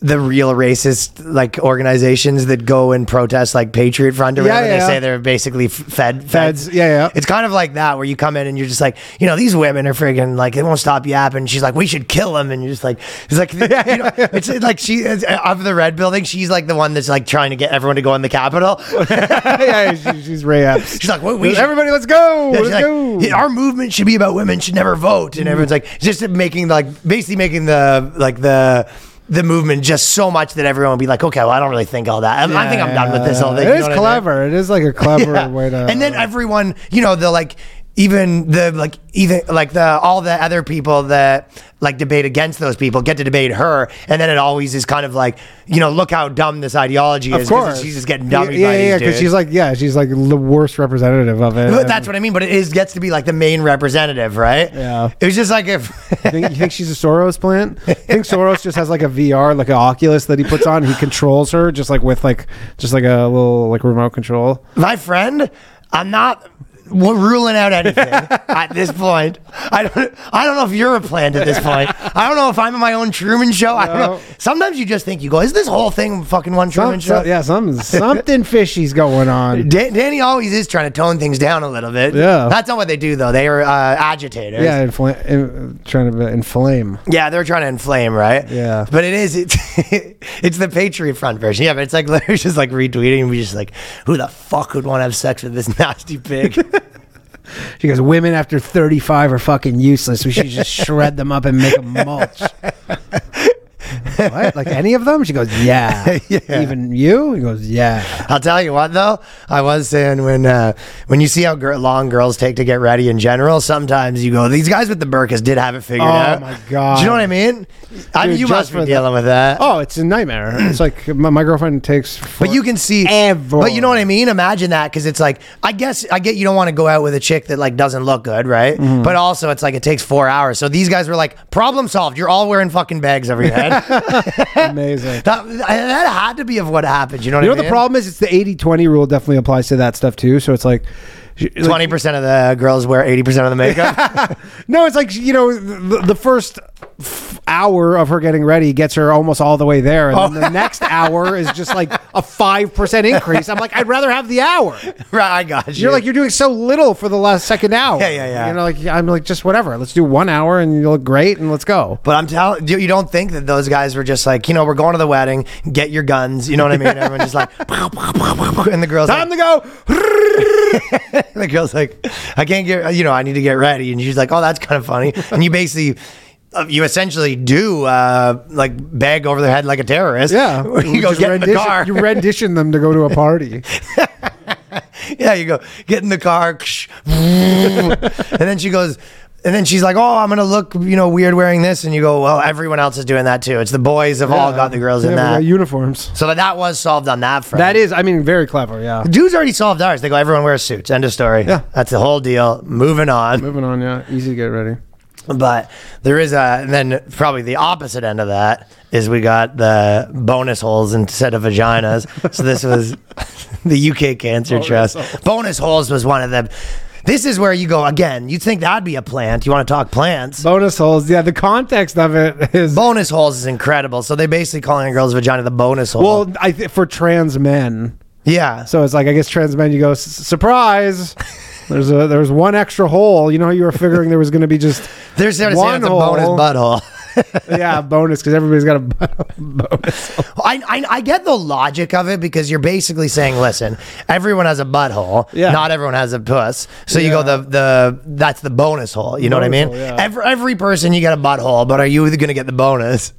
the real racist like organizations that go and protest like Patriot Front or Yeah, whatever. yeah. They say they're basically fed Feds, yeah, yeah. It's kind of like that where you come in and you're just like, you know, these women are friggin' like they won't stop yapping. She's like, we should kill them, and you're just like, it's like, you know, it's like she it's, uh, of the red building. She's like the one that's like trying to get everyone to go in the Capitol. yeah, she, she's Ray Epps. She's like, "What, we should- everybody, let's go, Yeah, let's like, go. Our movement should be about women should never vote, and everyone's like just making like basically making the like the the movement just so much that everyone will be like, okay, well, I don't really think all that. I, I think I'm done with this whole thing. It You is what I mean? clever. It is like a clever Yeah. way to. and then uh, everyone, you know, the like even the like even like the all the other people that like debate against those people get to debate her, and then it always is kind of like you know look how dumb this ideology is. of course, she's just getting dummy Yeah, yeah, yeah. Because dudes. she's like, yeah, she's like the worst representative of it. But that's what I mean. But it is gets to be like the main representative, right? Yeah. It was just like if You think, you think she's a Soros plant? I think Soros just has like a VR, like an Oculus that he puts on. He controls her just like with like just like a little like remote control. my friend, I'm not ruling out anything at this point. I don't. I don't know if you're a plant at this point. I don't know if I'm in my own Truman Show. I don't know. Sometimes you just think you go, "Is this whole thing fucking one Truman Some, Show?" yeah, something something fishy's going on. Dan- Danny always is trying to tone things down a little bit. Yeah. that's not what they do though. They are uh, agitators. Yeah, in, trying to inflame. Yeah, they're trying to inflame, right? Yeah. But it is it's it's the Patriot Front version. Yeah, but it's like literally just like retweeting we just like, who the fuck would want to have sex with this nasty pig? She goes, "Women after 35 are fucking useless. We should just shred them up and make them mulch." what? Like any of them? She goes, yeah. Yeah. Even you? He goes, yeah. I'll tell you what though, I was saying when uh, when you see how gir- long girls take to get ready in general, sometimes you go, these guys with the burkas did have it figured Oh, out. Oh my God. Do you know what I mean? I mean, you must be the- dealing with that. Oh, it's a nightmare. It's like my, my girlfriend takes. But you can see, Forever. but you know what I mean. Imagine that because it's like I guess I get you don't want to go out with a chick that like doesn't look good, right? Mm-hmm. But also it's like it takes four hours. So these guys were like, problem solved. You're all wearing fucking bags over your head. Amazing. that, that had to be of what happened. You know what You know I mean? the problem is? It's the 80-20 rule definitely applies to that stuff too. So it's like. like- Twenty percent of the girls wear eighty percent of the makeup. No, it's like you know the, the first f- hour of her getting ready gets her almost all the way there, and then the oh. next hour is just like a five percent increase. I'm like, I'd rather have the hour. right, I got you. You're like you're doing so little for the last second hour. Yeah, yeah, yeah. You know, like I'm like just whatever. Let's do one hour and you look great and let's go. But I'm telling you, you don't think that those guys were just like, you know, we're going to the wedding, get your guns. You know what I mean? Everyone's just like, and the girls Time like, to go. the girl's like, I can't get, you know, I need to get ready. And she's like, oh, that's kind of funny. And you basically, you essentially do uh, like bag over their head like a terrorist. Yeah, you go get in the rendition- car. You rendition them to go to a party. yeah, you go get in the car, and then she goes. And then she's like, "Oh, I'm gonna look, you know, weird wearing this." And you go, "Well, everyone else is doing that too. It's the boys have all got the girls Yeah, in that." uniforms. so that was solved on that front. That is, I mean, very clever. Yeah. Dudes already solved ours. They go, everyone wears suits. End of story. Yeah. That's the whole deal. Moving on. Moving on. Yeah, easy to get ready. But there is a, and then probably the opposite end of that is we got the bonus holes instead of vaginas. so this was the UK Cancer Trust. Bonus holes was one of them. This is where you go again. You'd think that'd be a plant. You want to talk plants? Bonus holes. Yeah, the context of it is bonus holes is incredible. So they basically calling a girl's vagina the bonus hole. well, I th- for trans men. yeah. So it's like I guess trans men. You go surprise. There's a there's one extra hole. You know how you were figuring there was going to be just They're sort of saying one it's a bonus hole. butthole. yeah bonus because everybody's got a bonus. hole. I, I I get the logic of it because you're basically saying, listen, everyone has a butthole. Yeah. Not everyone has a puss. So you go the the that's the bonus hole. You know what I mean? hole, yeah. Every every person you get a butthole, but are you going to get the bonus?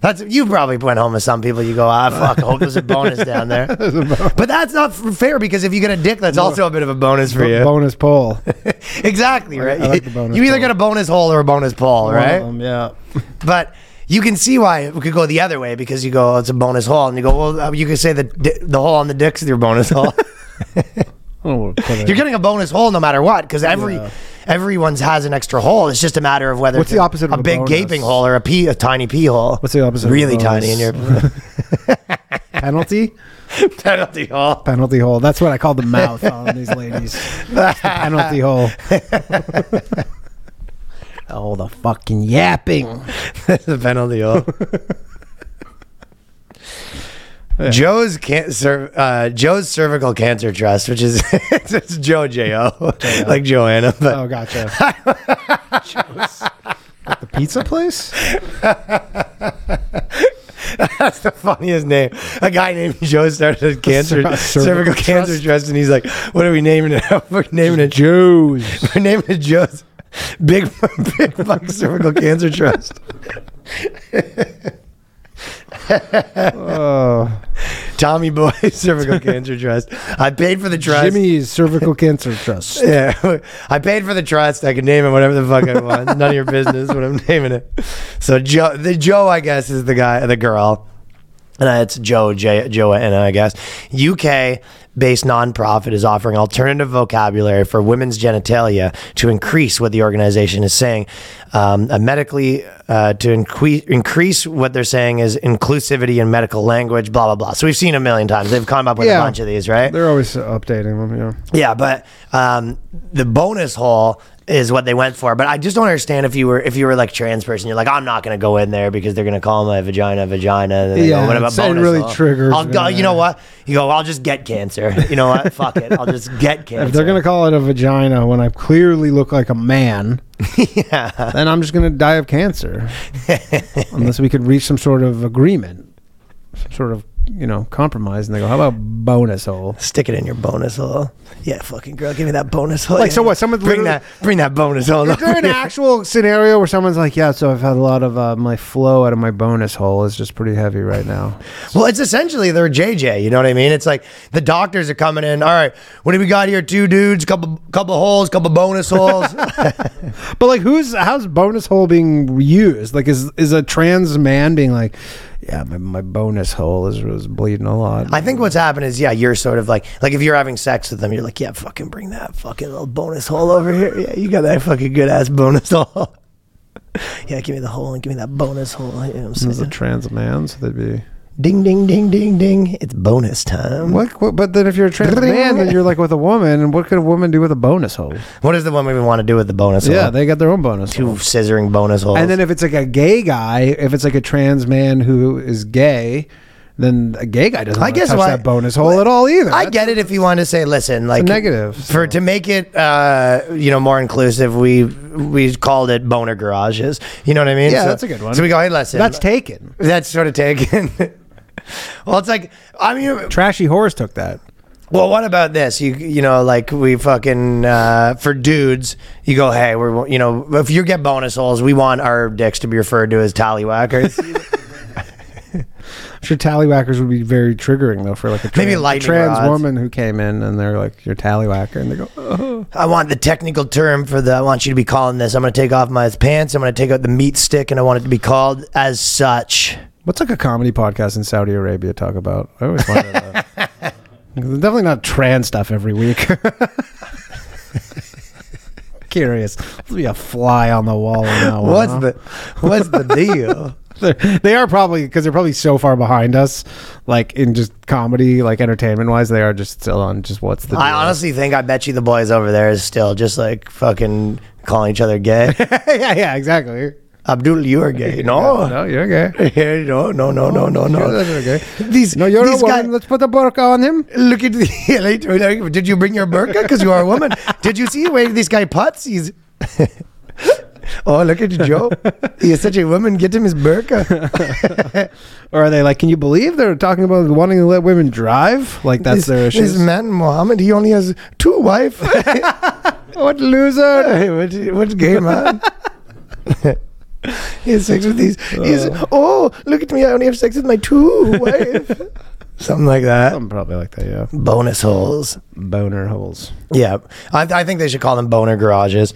That's you probably went home with some people. You go, ah, fuck. I hope there's a bonus down there. but that's not fair because if you get a dick, that's also a bit of a bonus for you. bonus pole. exactly right. I like the bonus you either pole. get a bonus hole or a bonus pull, right? Um, yeah. But you can see why it could go the other way because you go, it's a bonus hole, and you go, well, uh, you could say that di- the hole on the dick's your bonus hole. Oh, put it- You're getting a bonus hole no matter what because every Yeah. Everyone's has an extra hole. It's just a matter of whether What's it's the a- opposite of a a big bonus? gaping hole or a pee, a tiny pee hole. What's the opposite of a Really tiny in your penalty. penalty hole. Penalty hole. That's what I call the mouth on these ladies. The penalty hole. oh, the fucking yapping. That's a penalty hole. Jo's can- cer- uh, Jo's cervical cancer trust, which is it's Jo J O, like Joanna, but Oh, gotcha. At the pizza place? That's the funniest name. A guy named Joe started a cancer Cer- cervical cervical cancer trust. trust, and he's like, "What are we naming it? We're naming it Joe's. We're naming it Joe's Big Big Buck Cervical Cancer Trust." Oh, Tommy Boy Cervical Cancer Trust. I paid for the trust. Jimmy's cervical cancer trust. Yeah, I paid for the trust. I can name it whatever the fuck I want. None of your business what I'm naming it. So Joe, the Joe, I guess, is the guy, the girl, and it's Joe J Joanna, I guess. UK based nonprofit is offering alternative vocabulary for women's genitalia to increase what the organization is saying. Um, a medically uh, to increase increase what they're saying is inclusivity in medical language, blah blah blah. So we've seen a million times. They've come up with Yeah. a bunch of these, right? They're always updating them. Yeah. Yeah, but um, the bonus hole is what they went for. But I just don't understand if you were if you were like trans person, you're like, I'm not gonna go in there because they're gonna call my vagina vagina. And Yeah, go, what about bonus really triggers I'll go. You know what? You go. I'll just get cancer. You know what? Fuck it. I'll just get cancer. If they're gonna call it a vagina when I clearly look like a man, yeah. then I'm just gonna die of cancer. Unless we could reach some sort of agreement, some sort of you know compromise, and they go, "How about bonus hole?" Stick it in your bonus hole. Yeah, fucking girl, give me that bonus hole. Like, so what, someone's bring that bring that bonus hole. Is there an actual scenario where someone's like, "Yeah, so I've had a lot of uh, my flow out of my bonus hole is just pretty heavy right now." Well, it's essentially they're JJ. You know what I mean? It's like the doctors are coming in. All right, what do we got here? Two dudes, couple couple holes, couple bonus holes. But like, who's how's bonus hole being used? Like, is is a trans man being like, "Yeah, my, my bonus hole is was bleeding a lot." I think what's happened is, yeah, you're sort of like, like if you're having sex with them, you're like, yeah, fucking bring that fucking little bonus hole over here. Yeah, you got that fucking good ass bonus hole. yeah, give me the hole and give me that bonus hole. You know what I'm As a saying? trans man, so they'd be. Ding, ding, ding, ding, ding. It's bonus time. What, what, but then if you're a trans man, then you're like with a woman, and what could a woman do with a bonus hole? What does the woman even want to do with the bonus hole? Yeah, they got their own bonus Two hole. scissoring bonus holes. And then if it's like a gay guy, if it's like a trans man who is gay, then a gay guy doesn't I want to touch why- that bonus hole at all either. I get it if you want to say, listen, like negative, for to make it, uh, you know, more inclusive. We we called it boner garages. You know what I mean? Yeah, So- that's a good one. So we go, hey, listen, That's taken. that's sort of taken. well, it's like I mean, Trashy horse took that. well, what about this? You you know, like we fucking uh, for dudes, you go, hey, we're you know, if you get bonus holes, we want our dicks to be referred to as tallywhackers. I'm sure tallywhackers would be very triggering though for like a, Maybe trans, a trans rods. woman who came in and they're like your tallywhacker and they go oh. I want the technical term for the. I want you to be calling this. I'm going to take off my pants. I'm going to take out the meat stick, and I want it to be called as such. What's like a comedy podcast in Saudi Arabia talk about? I always wonder that. Definitely not trans stuff every week. Curious. There'll be a fly on the wall now. What's the What's the deal? They're- they are probably because they're probably so far behind us, like in just comedy, like entertainment wise. They are just still on just what's the. I deal. honestly think I bet you the boys over there is still just like fucking calling each other gay. yeah, yeah, exactly. Abdul, you are gay. No, No, you're gay. No, no, no, no, no, no. You're gay. These, No, you're a these woman. guys. Let's put a burqa on him. Look at the. Lady. Did you bring your burqa? Because you are a woman. Did you see the way this guy puts? He's. oh, look at Joe. He is such a woman. Get him his burqa. Or are they like, can you believe they're talking about wanting to let women drive? Like that's this, their issue. This man Mohammed, he only has two wife. what loser? Hey, what, what gay man? he has sex with these. He's, oh. oh, look at me! I only have sex with my two wife. Something like that. I'm probably like that, yeah. Bonus holes. Boner holes. Yeah, I, I think they should call them boner garages.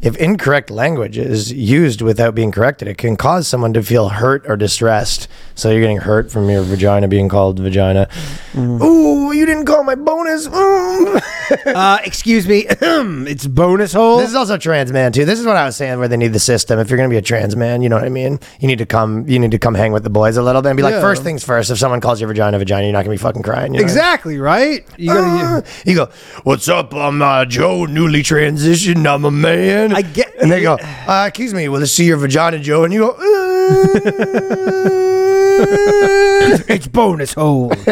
If incorrect language is used without being corrected, it can cause someone to feel hurt or distressed. So you're getting hurt from your vagina being called vagina. Ooh, you didn't call my bonus. Mm. Uh, excuse me. it's bonus hole. This is also trans man too. This is what I was saying where they need the system. If you're gonna be a trans man, you know what I mean. You need to come. You need to come hang with the boys a little bit and be like, Yeah. first things first. If someone calls your vagina vagina, you're not gonna be fucking crying. you know? exactly right. You gotta. You go, what's up? I'm uh, Joe, newly transitioned. I'm a man. I get- And they go, uh, excuse me, will I see your vagina, Joe? And you go, uh, it's bonus hole.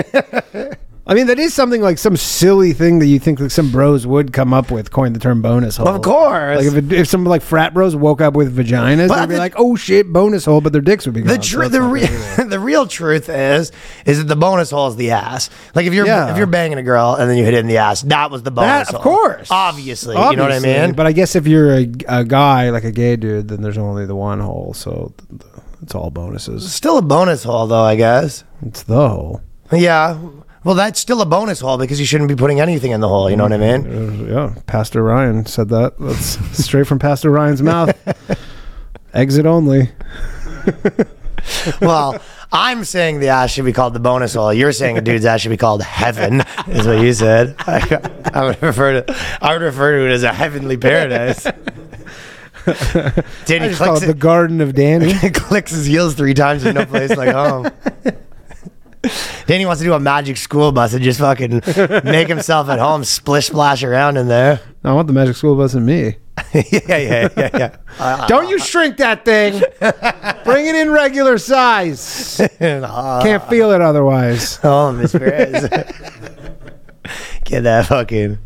I mean, that is something like some silly thing that you think like some bros would come up with, coin the term bonus hole. of course. Like if, it, if some like frat bros woke up with vaginas, But they'd be the- like, "Oh shit, bonus hole," but their dicks would be the gone, tr- so the re- the real truth is is that the bonus hole is the ass. Like if you're Yeah. if you're banging a girl and then you hit it in the ass, that was the bonus. That, of course, obviously, you know what I mean. But I guess if you're a, a guy, like a gay dude, then there's only the one hole, so th- th- it's all bonuses. Still a bonus hole, though. I guess. It's the hole. Yeah. Well, that's still a bonus hole because you shouldn't be putting anything in the hole. You know what I mean? Uh, yeah, Pastor Ryan said that. That's straight from Pastor Ryan's mouth. Exit only. well, I'm saying the ass should be called the bonus hole. You're saying a dude's ass should be called heaven, is what you said. I, I would refer to I would refer to it as a heavenly paradise. Danny I just call clicks it the Garden of Danny. clicks his heels three times in no place like home. Oh. Danny wants to do a magic school bus and just fucking make himself at home, splish splash around in there. I want the Magic School Bus in me. yeah, yeah, yeah, yeah. Don't you shrink that thing. Bring it in regular size. Can't feel it otherwise. Oh, Miss Perez. Get that fucking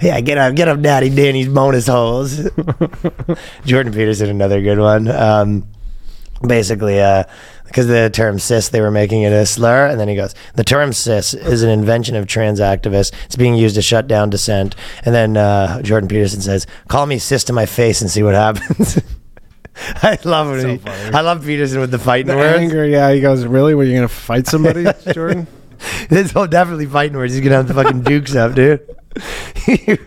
yeah, get up, get up, Daddy Danny's bonus holes. Jordan Peterson, another good one. Um, basically, uh, because the term cis, they were making it a slur, and then he goes, "The term cis is an invention of trans activists. It's being used to shut down dissent." And then uh, Jordan Peterson says, "Call me cis to my face and see what happens." I love when he, I love Peterson with the fighting The words. anger, yeah. He goes, Really? Were you going to fight somebody, Jordan? This whole definitely fighting words. He's gonna have the fucking dukes up, dude.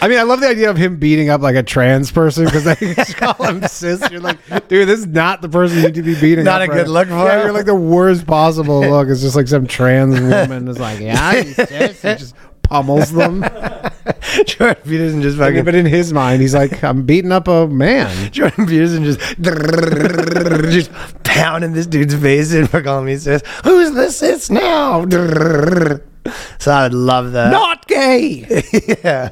I mean, I love the idea of him beating up like a trans person because they just call him cis. You're like, dude, this is not the person you need to be beating Not up. a good look for Yeah, him. you're like the worst possible look. It's just like some trans woman is like, yeah, you cis. He just pummels them. Jordan Peterson just fucking. but in his mind, he's like, I'm beating up a man. Jordan Peterson just just pounding this dude's face in for calling me cis. Who's the cis now? So I would love that. Not gay. yeah.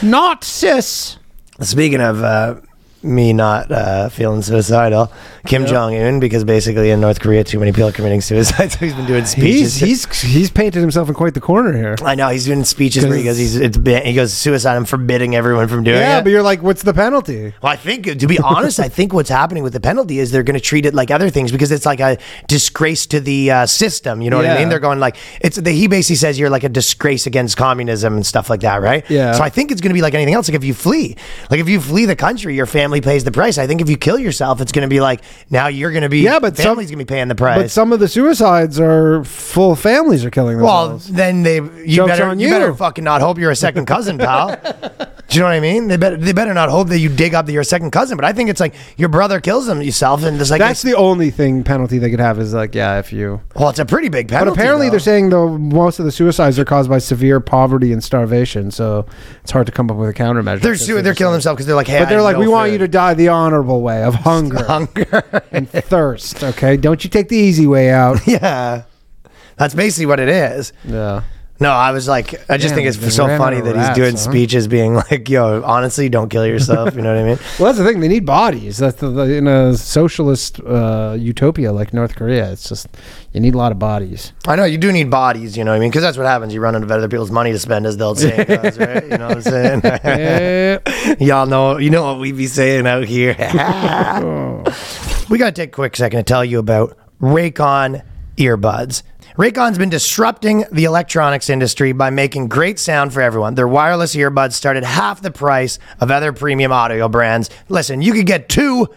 Not cis. Speaking of uh, me not uh, feeling suicidal, Kim Jong Un, because basically in North Korea, too many people are committing suicide, so he's been doing speeches. He's he's he's painted himself in quite the corner here. I know he's doing speeches where he goes, he's it's ban- he goes suicide. I'm forbidding everyone from doing it. Yeah, it. but you're like, what's the penalty? Well, I think, to be honest, I think what's happening with the penalty is they're going to treat it like other things because it's like a disgrace to the uh, system. You know what I mean? They're going like it's. The, he basically says you're like a disgrace against communism and stuff like that, right? Yeah. So I think it's going to be like anything else. Like if you flee, like if you flee the country, your family pays the price. I think if you kill yourself, it's going to be like now you're going to be. Yeah, but family's going to be paying the price. But some of the suicides are full families are killing Well, themselves. then they you Joke's better you. you. better fucking not hope you're a second cousin, pal. Do you know what I mean? They better they better not hope that you dig up that you're a second cousin. But I think it's like your brother kills him yourself, and it's like That's the only thing penalty they could have is like, yeah, if you. well, it's a pretty big penalty. But apparently though. they're saying though most of the suicides are caused by severe poverty and starvation, so it's hard to come up with a countermeasure. they're su- they're killing themselves because they're like, hey, But they're like, no we want food." You to die the honorable way of hunger hunger. and thirst. Okay, don't you take the easy way out. yeah, that's basically what it is. Yeah. No, I was like, I just Damn, think it's so ran funny out of that he's rats, doing huh? speeches, being like, "Yo, honestly, don't kill yourself." You know what I mean? Well, that's the thing. They need bodies. That's the, the in a socialist uh, utopia like North Korea. It's just you need a lot of bodies. I know you do need bodies, you know what I mean? Because that's what happens. You run out of other people's money to spend, as they'll say, right? You know what I'm saying? Y'all know, you know what we be saying out here. we got to take a quick second to tell you about Raycon earbuds. Raycon's been disrupting the electronics industry by making great sound for everyone. Their wireless earbuds start at half the price of other premium audio brands. Listen, you could get two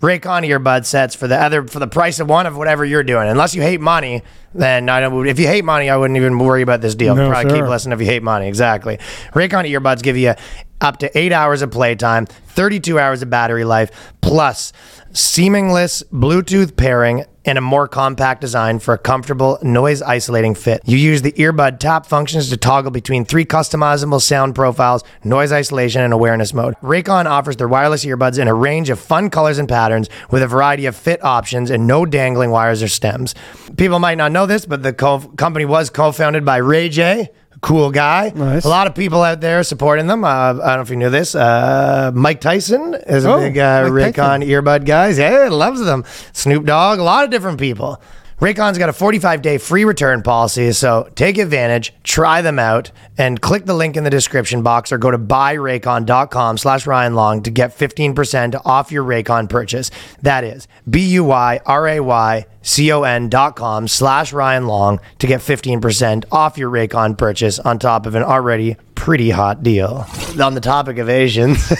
Raycon earbud sets for the other for the price of one of whatever you're doing. Unless you hate money, then I don't. If you hate money, I wouldn't even worry about this deal. No, Probably sir. keep listening if you hate money. Exactly. Raycon earbuds give you up to eight hours of playtime, 32 hours of battery life, plus seamless Bluetooth pairing and a more compact design for a comfortable noise isolating fit. You use the earbud tap functions to toggle between three customizable sound profiles, noise isolation, and awareness mode. Raycon offers their wireless earbuds in a range of fun colors and patterns with a variety of fit options and no dangling wires or stems. People might not know this, but the co- company was co-founded by Ray J. Cool guy. Nice. A lot of people out there supporting them. Uh, I don't know if you knew this. Uh, Mike Tyson is a Oh, big uh, Raycon earbud guys. Yeah, loves them. Snoop Dogg, a lot of different people. Raycon's got a 45 day free return policy, so take advantage, try them out, and click the link in the description box or go to buyraycon.com slash Ryan Long to get 15% off your Raycon purchase. That is B U Y R A Y C O N dot com slash Ryan Long to get 15% off your Raycon purchase on top of an already pretty hot deal. On the topic of Asians,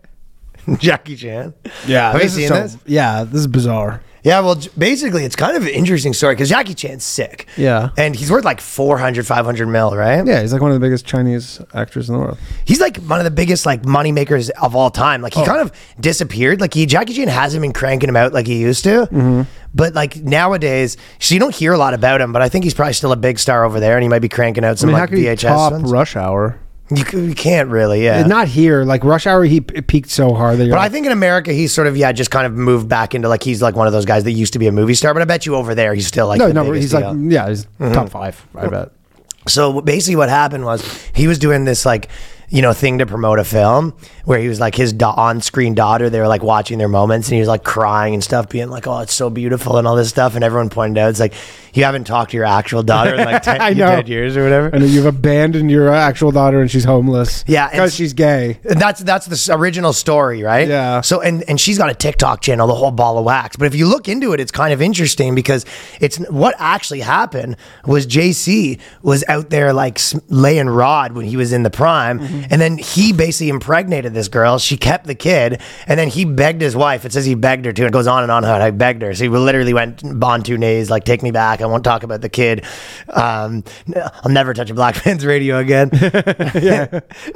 Jackie Chan. Yeah, Have you seen so- this? Yeah, this is bizarre. Yeah, well, basically, it's kind of an interesting story because Jackie Chan's sick. Yeah. And he's worth like 400, 500 mil, right? Yeah, he's like one of the biggest Chinese actors in the world. He's like one of the biggest like money makers of all time. Oh. Like he kind of disappeared. Like he Jackie Chan hasn't been cranking him out like he used to. Mm-hmm. But like nowadays, so you don't hear a lot about him. But I think he's probably still a big star over there, and he might be cranking out I some mean, how like he VHS. top ones. Rush Hour? You, you can't really, yeah. Not here. Like Rush Hour, he p- peaked so hard that But I think in America, he's sort of yeah, just kind of moved back into like he's like one of those guys that used to be a movie star. But I bet you over there, he's still like no, no, he's like, yeah, he's Mm-hmm. top five. I bet. So basically, what happened was he was doing this like you know thing to promote a film where he was like his da- on-screen daughter. They were like watching their moments, and he was like crying and stuff, being like, "Oh, it's so beautiful" and all this stuff. And everyone pointed out, it's like you haven't talked to your actual daughter in like 10, I know. 10 years or whatever. And you've abandoned your uh, actual daughter, and she's homeless. Yeah, because she's gay. That's that's the original story, right? Yeah. So and and she's got a TikTok channel, the whole ball of wax. But if you look into it, it's kind of interesting because it's what actually happened was JC was out there like laying rod when he was in the prime, mm-hmm. And then he basically impregnated this girl. She kept the kid, and then he begged his wife. It says he begged her to. It goes on and on how I begged her. So he literally went on two knees, like take me back. I won't talk about the kid. Um, I'll never touch a black man's radio again.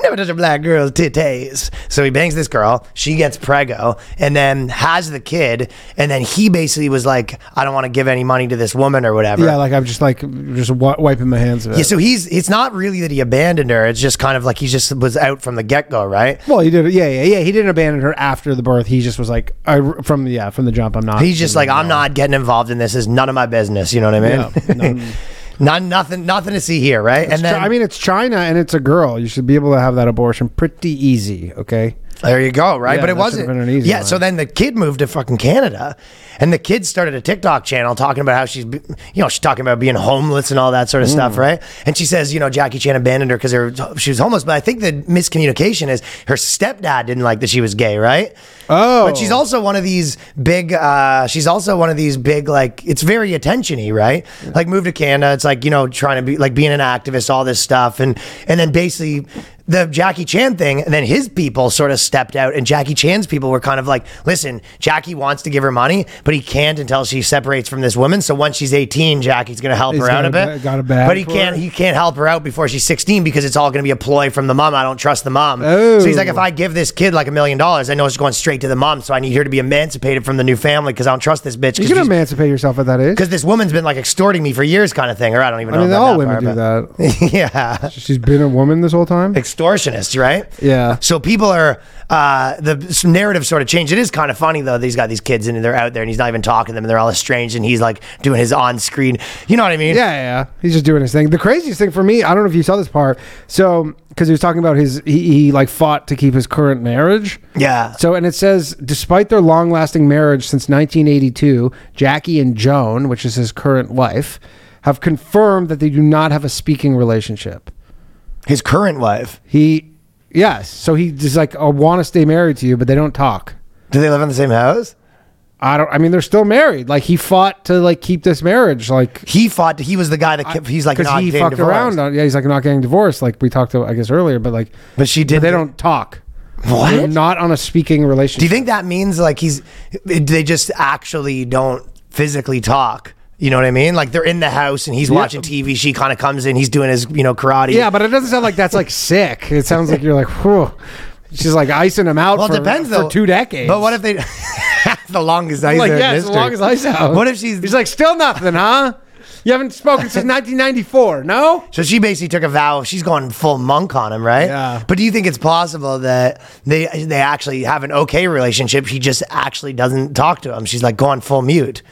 Never touch a black girl's titties. So he bangs this girl. She gets prego and then has the kid. And then he basically was like, I don't want to give any money to this woman or whatever. Yeah, like I'm just like just wi- wiping my hands of it. Yeah, so he's it's not really that he abandoned her. It's just kind of like he's just was out from the get go, right? well, he did. Yeah, yeah, yeah. He didn't abandon her after the birth. He just was like, I from yeah from the jump. I'm not. He's just like, I'm not getting involved in this. It's none of my business. You know what I mean? Yeah, none- Not nothing, nothing to see here, right? It's and then Chi- I mean, it's China and it's a girl. You should be able to have that abortion pretty easy. Okay. There you go, right? Yeah, but it wasn't. been an easy yeah. one. So then the kid moved to fucking Canada, and the kid started a TikTok channel talking about how she's, you know, she's talking about being homeless and all that sort of Mm. stuff, right? And she says, you know, Jackie Chan abandoned her because she was homeless. But I think the miscommunication is her stepdad didn't like that she was gay, right? Oh. But she's also one of these big. uh She's also one of these big, like it's very attentiony, right? Like move to Canada. It's like you know trying to be like being an activist, all this stuff, and and then basically the Jackie Chan thing, and then his people sort of stepped out, and Jackie Chan's people were kind of like, listen, Jackie wants to give her money, but he can't until she separates from this woman. So once she's 18, Jackie's gonna help He's her out a a- bit. got a bag but he can't. her? He can't help her out before she's 16 because it's all gonna be a ploy from the mom. I don't trust the mom. Oh. So he's like, if oh. I give this kid like a million dollars, I know it's going straight to the mom. So I need her to be emancipated from the new family because I don't trust this bitch. You can emancipate yourself at that age. Because this woman's been like extorting me for years, kind of thing, or I don't even I know. mean, about all women do that. yeah, She's been a woman this whole time. Extortionists, right? Yeah. So people are uh, the narrative sort of changed. It is kind of funny though. He's got these kids and they're out there and he's not even talking to them and they're all estranged and he's like doing his on screen. You know what I mean? Yeah, yeah, he's just doing his thing. The craziest thing for me, I don't know if you saw this part. So, because he was talking about his, he, he like fought to keep his current marriage. Yeah. So, and it says, despite their long-lasting marriage since 1982, Jackie and Joan, which is his current wife, have confirmed that they do not have a speaking relationship. His current wife. He, yes. So he just like, uh, I want to stay married to you, but they don't talk. Do they live in the same house? I don't. I mean, they're still married. Like he fought to like keep this marriage. Like He fought. He was the guy that kept, he's like because not he getting fucked divorced. around. On, yeah, he's like not getting divorced. Like we talked to, I guess earlier. But like, But she but did. they don't talk. What? They're not on a speaking relationship. Do you think that means like he's they just actually don't physically talk? You know what I mean? Like they're in the house and he's Yeah. watching TV. She kind of comes in. He's doing his you know karate. Yeah, but it doesn't sound like that's like sick. It sounds like you're like, whew. She's like icing him out Well, for, it depends for though. two decades. But what if they the longest ice like, yeah, the longest ice out. What if she's He's like, still nothing, huh? You haven't spoken since 1994, no? So she basically took a vow. She's going full monk on him, right? Yeah. But do you think it's possible that they they actually have an okay relationship? She just actually doesn't talk to him. She's like going full mute.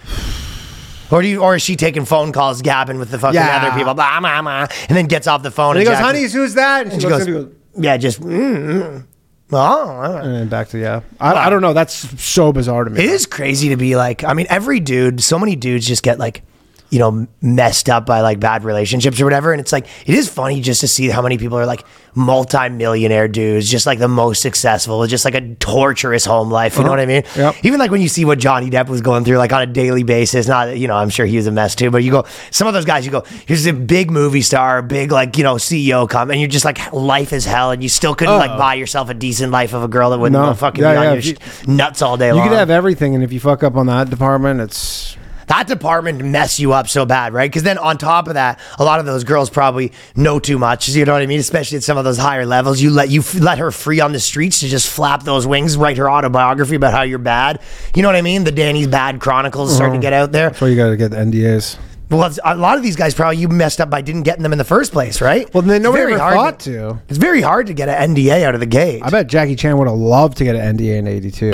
Or do you, or is she taking phone calls, gabbing with the fucking Yeah. other people, blah, blah, blah, and then gets off the phone And he goes, Jack- honey, who's that? And she, goes, at him and goes, yeah, just mm, mm. oh, and then back to, yeah. I, I don't know. That's so bizarre to me. It is crazy to be like. I mean, every dude, so many dudes just get like you know, messed up by like bad relationships or whatever. And it's like, it is funny just to see how many people are like multi-millionaire dudes, just like the most successful, with just like a torturous home life. You know uh-huh. what I mean? Yep. Even like when you see what Johnny Depp was going through, like on a daily basis, not, you know, I'm sure he was a mess too, but you go, some of those guys, you go, here's a big movie star, big like, you know, CEO come, and you're just like, life is hell, and you still couldn't like uh. buy yourself a decent life of a girl that wouldn't. No. fucking Yeah, be on your you- nuts all day You long. could have everything, and if you fuck up on that department, it's that department mess you up so bad, right? Because then on top of that, a lot of those girls probably know too much. You know what I mean? Especially at some of those higher levels, you let you f- let her free on the streets to just flap those wings, write her autobiography about how you're bad. You know what I mean? The Danny's Bad Chronicles starting Uh-huh. to get out there. So you got to get the NDAs. Well, a lot of these guys probably you messed up by didn't getting them in the first place, right? Well, then nobody ever thought to. It's very hard to get an NDA out of the gate. I bet Jackie Chan would have loved to get an NDA in '82.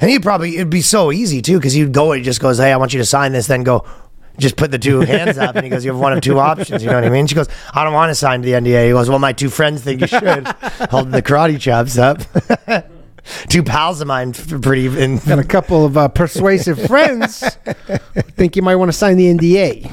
And he'd probably it'd be so easy too, because he'd go and he just goes, Hey, I want you to sign this, then go just put the two hands up and he goes, You have one of two options, you know what I mean? She goes, I don't want to sign the NDA. He goes, Well, my two friends think you should. Holding the karate chops up. two pals of mine pretty in Got a couple of uh, persuasive friends. think you might want to sign the NDA.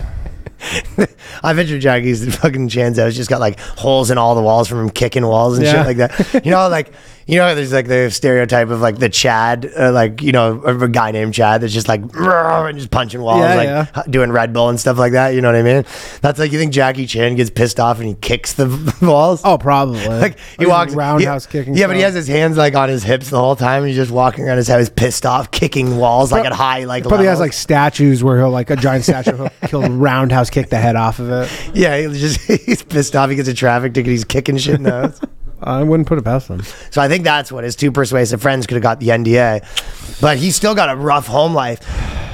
I picture Jackie's fucking Chan's house just got like holes in all the walls from him kicking walls and Yeah. shit like that. You know, like you know, there's like the stereotype of like the Chad, uh, like you know, of a guy named Chad that's just like and just punching walls, Yeah, like yeah. doing Red Bull and stuff like that. You know what I mean? That's like you think Jackie Chan gets pissed off and he kicks the walls. Oh, probably. Like he He's walks roundhouse yeah, kicking. Yeah, but he has his hands like on his hips the whole time. And he's just walking around his house pissed off, kicking walls like at high like. Probably has like statues where he'll like a giant statue he'll, he'll roundhouse kick the head off of it. yeah, he's just he's pissed off. He gets a traffic ticket. He's kicking shit in the house. I wouldn't put it past him. So I think that's what his two persuasive friends could have got the NDA, but he's still got a rough home life.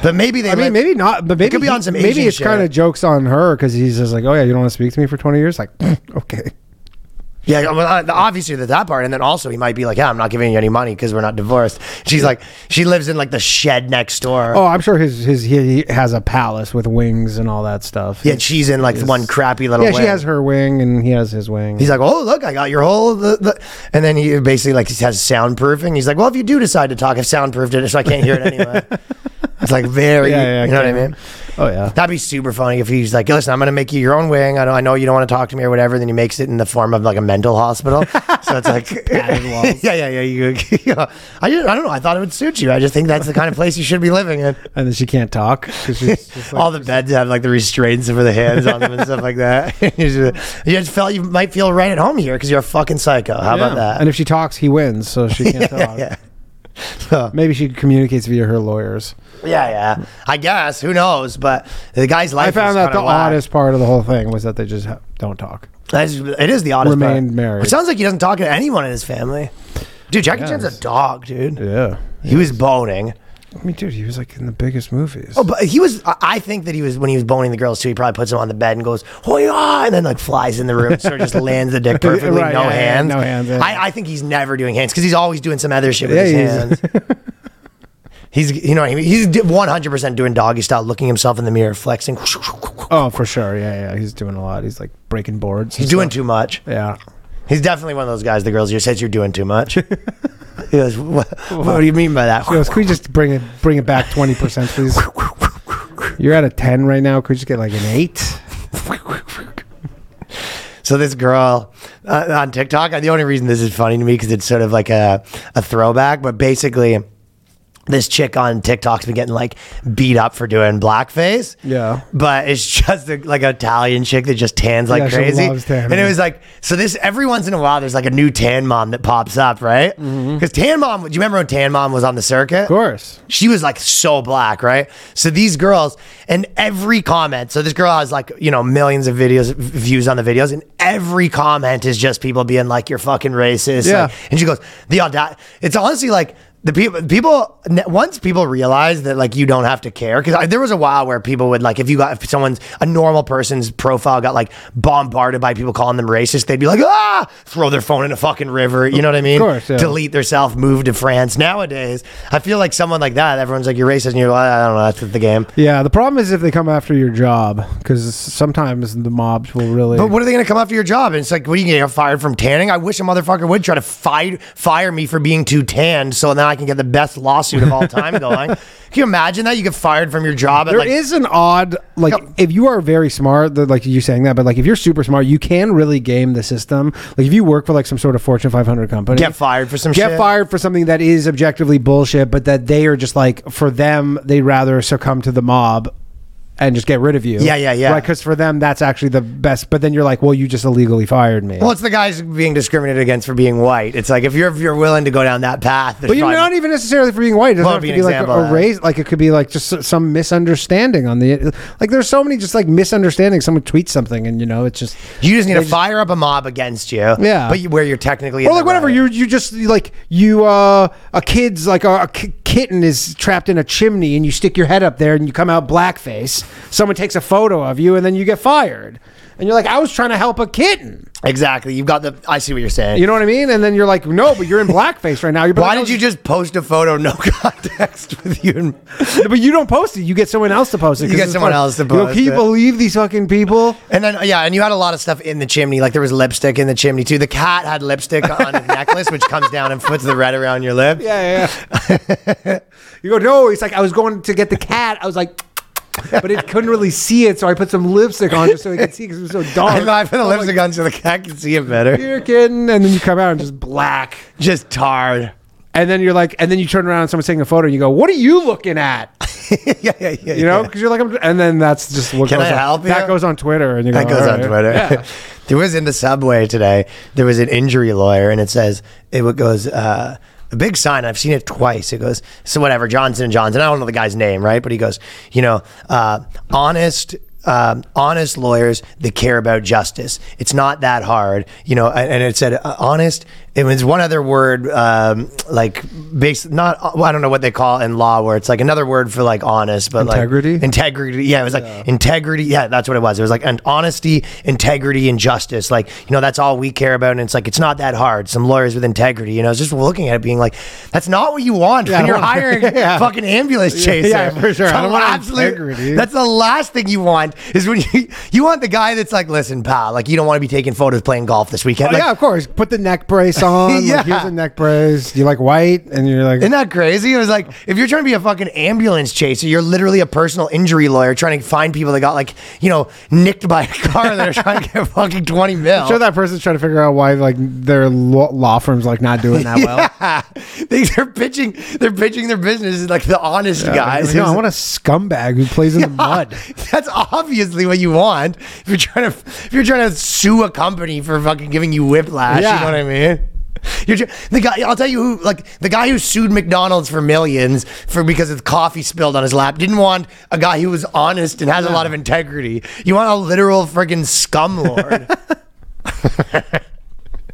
But maybe they. I mean, let- maybe not, but maybe could be he- on some maybe Asian it's kind of jokes on her because he's just like, oh yeah, you don't want to speak to me for twenty years, like, okay. Yeah, well, obviously there's that part, and then also he might be like, "Yeah, I'm not giving you any money because we're not divorced." She's like, she lives in like the shed next door. Oh, I'm sure his his he, has a palace with wings and all that stuff. yeah, she's in like one crappy little. yeah, she wing. has her wing and he has his wing. He's like, "Oh, look, I got your whole." The, the. And then he basically like he has soundproofing. He's like, "Well, if you do decide to talk, I've soundproofed it, so I can't hear it anyway." it's like very, Yeah, yeah, you know what I mean? Oh yeah. That'd be super funny if he's like, listen, I'm gonna make you your own wing. I know, I know you don't want to talk to me or whatever. Then he makes it in the form of like a mental hospital. so it's like, yeah, yeah, yeah. You, you know, I, just, I don't know. I thought it would suit you. I just think that's the kind of place you should be living in. And then she can't talk. she's just like, All the beds have like the restraints for the hands on them and stuff like that. you, just, you just felt you might feel right at home here because you're a fucking psycho. How about that? And if she talks, he wins, so she can't talk. yeah. Maybe she communicates via her lawyers. Yeah, yeah. I guess. Who knows? But the guy's life. I found that the whack. oddest part of the whole thing was that they just ha- don't talk. That's, it is the oddest part. Remained married. It sounds like he doesn't talk to anyone in his family. Dude, Jackie Chan's a dog, dude. Yeah. He was boning. I mean, dude, he was like in the biggest movies. Oh, but he was. I- think that he was when he was boning the girls too. He probably puts them on the bed and goes, "Oh yeah," and then like flies in the room, sort of just lands the dick perfectly, Right, no yeah, yeah, hands, no hands. I, I think he's never doing hands because he's always doing some other shit with Yeah, his hands. He's, you know, what I mean? he's one hundred percent doing doggy style, looking himself in the mirror, flexing. Oh, for sure. Yeah, yeah. He's doing a lot. He's like breaking boards. He's doing too much. Yeah. He's definitely one of those guys. The girls just says you're doing too much. he goes, what, what do you mean by that? He goes, Can we just bring it bring it back twenty percent, please? You're at a ten right now. Could we just get like an eight? So this girl uh, on TikTok, the only reason this is funny to me because it's sort of like a, a throwback, but basically this chick on TikTok's been getting like beat up for doing blackface. Yeah. But it's just a, like an Italian chick that just tans like Yeah, she crazy. And it was like, so this every once in a while there's like a new tan mom that pops up, right? Because tan mom, do you remember when tan mom was on the circuit? Mm-hmm. Of course. she was like so black, right? So these girls, and every comment, so this girl has like, you know, millions of videos, views on the videos, and every comment is just people being like, you're fucking racist. Yeah. Like, and she goes, the audac It's honestly like, the people, people, once people realize that like you don't have to care, because there was a while where people would like, if you got, if someone's, a normal person's profile got like bombarded by people calling them racist, they'd be like, ah, throw their phone in a fucking river. You know what I mean? course, yeah. Delete their self, move to France. Nowadays, I feel like someone like that, everyone's like, you're racist, and you're like, I don't know, that's the game. Yeah. The problem is if they come after your job, because sometimes the mobs will really. But what are they going to come after your job? And it's like, what are you going to get fired from tanning? I wish a motherfucker would try to fire fire me for being too tanned, so then I can get the best lawsuit of all time going. Can you imagine that? You get fired from your job at There like is an odd like if you are very smart, like you're saying that, but like if you're super smart, you can really game the system. Like if you work for like some sort of Fortune 500 company, get fired for some get shit. fired for something that is objectively bullshit, but that they are just like for them, they'd rather succumb to the mob and just get rid of you. Yeah, yeah, yeah. Right, because for them that's actually the best. But then you're like, well, you just illegally fired me. Well, it's the guys being discriminated against for being white. It's like if you're if you're willing to go down that path. But you're probably- not even necessarily for being white. It doesn't have to an be like example a, race. Like it could be like just some misunderstanding on the like. There's so many just like misunderstandings. Someone tweets something, and you know it's just You just need to fire up a mob against you. Yeah. But you, where you're technically. or like whatever. right. You you just like you uh a kid's like a, a kitten is trapped in a chimney, and you stick your head up there, and you come out blackface. Someone takes a photo of you, and then you get fired. And you're like, I was trying to help a kitten. Exactly. You've got the. I see what you're saying. You know what I mean? And then you're like, no, but you're in blackface right now. You're Why like, did you just post a photo, no context with you? And, But you don't post it. You get someone else to post it. You get someone else to You go, post Can you it." believe these fucking people? and then yeah, and you had a lot of stuff in the chimney. Like there was lipstick in the chimney too. The cat had lipstick on his necklace, which comes down and puts the red around your lip. Yeah, yeah. you go, no. It's like, I was going to get the cat. I was like, but it couldn't really see it, so I put some lipstick on just so he could see because it was so dark. I, I put the lipstick on so the cat can see it better. You're kidding, and then you come out and just black, Just tarred. and then you're like, and then you turn around and someone's taking a photo, and you go, "What are you looking at?" yeah, yeah, yeah. You know, yeah. because you're like, I'm, and then that's just what Can goes I on. help That you? goes on Twitter, and you go, That goes "All on. Twitter. Yeah. there was in the subway today. There was an injury lawyer, and it says it goes uh, a big sign. I've seen it twice. It goes so whatever Johnson and Johnson. I don't know the guy's name, right? But he goes, you know, uh, honest. Um, honest lawyers that care about justice. It's not that hard, you know. And it said uh, honest. It was one other word, um, like base. Not well, I don't know what they call it in law, where it's like another word for like honest, but Integrity? like integrity. Yeah, it was like integrity. Yeah, that's what it was. It was like an honesty, integrity, and justice. Like you know, that's all we care about. And it's like it's not that hard. Some lawyers with integrity. You know, it's just looking at it, being like, that's not what you want Yeah, when you're hiring Yeah. fucking ambulance chaser. yeah, for sure. I don't want absolute- integrity. That's the last thing you want is when you you want the guy that's like, listen, pal, like you don't want to be taking photos playing golf this weekend. Oh, Like, yeah, of course. Put the neck brace on. Yeah. Like, here's a neck brace. You like white, and you're like, Isn't that crazy? It was like if you're trying to be a fucking ambulance chaser, you're literally a personal injury lawyer trying to find people that got like you know nicked by a car that are trying to get fucking twenty mil. I'm sure that person's trying to figure out why like their law, law firm's like not doing that well. Yeah. They, they're pitching. They're pitching their business like the honest guys. Like, no, I want a scumbag who plays in the mud. That's obviously what you want. If you're trying to, if you're trying to sue a company for fucking giving you whiplash, Yeah. you know what I mean. You're tr- the guy. I'll tell you who. Like the guy who sued McDonald's for millions for because of coffee spilled on his lap. Didn't want a guy who was honest and has a lot of integrity. You want a literal friggin' scum lord.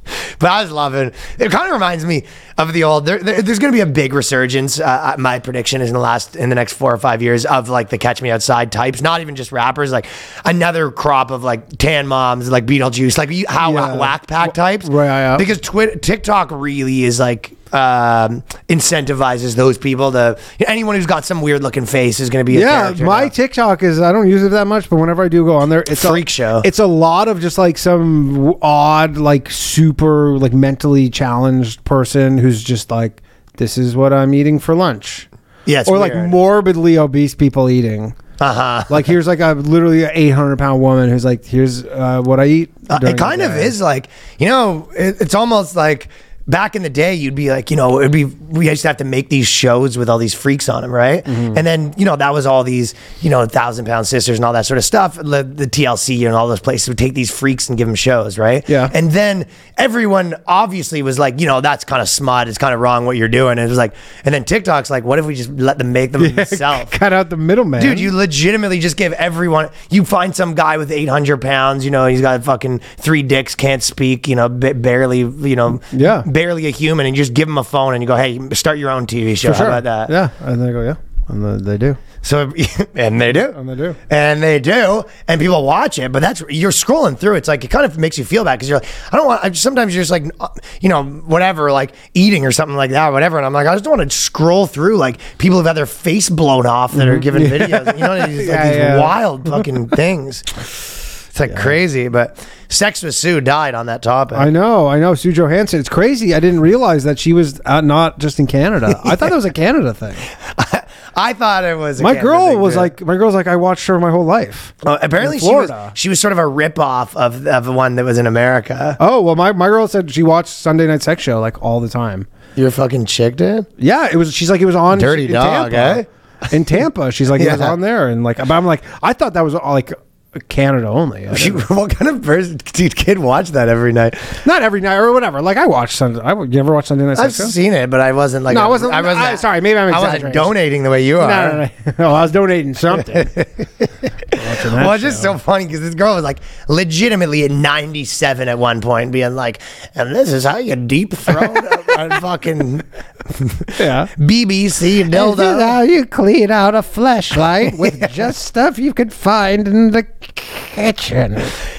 But I was loving. It kind of reminds me of the old. There, there- there's going to be a big resurgence. Uh, uh, my prediction is in the last, in the next four or five years of like the Catch Me Outside types. Not even just rappers. Like another crop of like tan moms, like Beetlejuice, like how Yeah. whack pack types. right, yeah. Because Twitter, TikTok really is like um, incentivizes those people to anyone who's got some weird looking face is going to be a Yeah, my now. TikTok is I don't use it that much, but whenever I do go on there, it's Freak a, show. It's a lot of just like some odd, like super, like mentally challenged person who's just like, "This is what I'm eating for lunch," yeah, or like morbidly obese people eating. uh-huh. Like here's like a literally an 800 pound woman who's like, "Here's uh, what I eat." Uh, it kind of is like you know it, it's almost like back in the day you'd be like you know it'd be we used to have to make these shows with all these freaks on them right Mm-hmm. and then you know that was all these you know thousand pound sisters and all that sort of stuff the, the tlc and all those places would take these freaks and give them shows right Yeah. and then everyone obviously was like you know that's kind of smut it's kind of wrong what you're doing and it was like and then tiktok's like what if we just let them make them themselves Cut out the middleman, Dude, you legitimately just give everyone. You find some guy with 800 pounds, you know, he's got fucking three dicks, can't speak, you know, ba- barely, you know, Yeah. Barely a human, and you just give them a phone and you go, hey, start your own TV show. For sure. How about that? Yeah, and they go, yeah, and the, they do. So, and they do. And they do. And they do. And people watch it, but that's, you're scrolling through. It's like, it kind of makes you feel bad because you're like, I don't want, I, sometimes you're just like, you know, whatever, like eating or something like that, or whatever. And I'm like, I just don't want to scroll through like people who've had their face blown off that are giving videos. You know, these, like, Mm-hmm. Yeah, these yeah. wild fucking things. It's like crazy, but Sex with Sue died on that topic. I know, I know. Sue Johanson. It's crazy. I didn't realize that she was uh, not just in Canada. I thought that was a Canada thing. I thought it was. a My Canada girl thing, was too. like, my girl's like, I watched her my whole life. Uh, apparently she was she was sort of a ripoff of of the one that was in America. Oh well, my, my girl said she watched Sunday Night Sex Show like all the time. You're fucking chick, dude. Yeah, it was. She's like, it was on Dirty dog, Tampa. In Tampa, she's like, yeah. it was on there, and like, but I'm like, I thought that was like Canada only. I She, didn't- what kind of person dude, kid watch that every night? not every night or whatever. Like I watch Sunday. I you ever watch Sunday Night I've Show? seen it, but I wasn't like No, I wasn't- I wasn't. I- sorry, maybe I'm I wasn't exaggerating. donating the way you are. No, no, no. Oh, I was donating something. Watching that Well, it's just show. so funny because this girl was like legitimately at 97 at one point, being like, and this is how you deep throat a, a fucking yeah. BBC dildo. This is how you clean out a Fleshlight with just stuff you could find in the kitchen.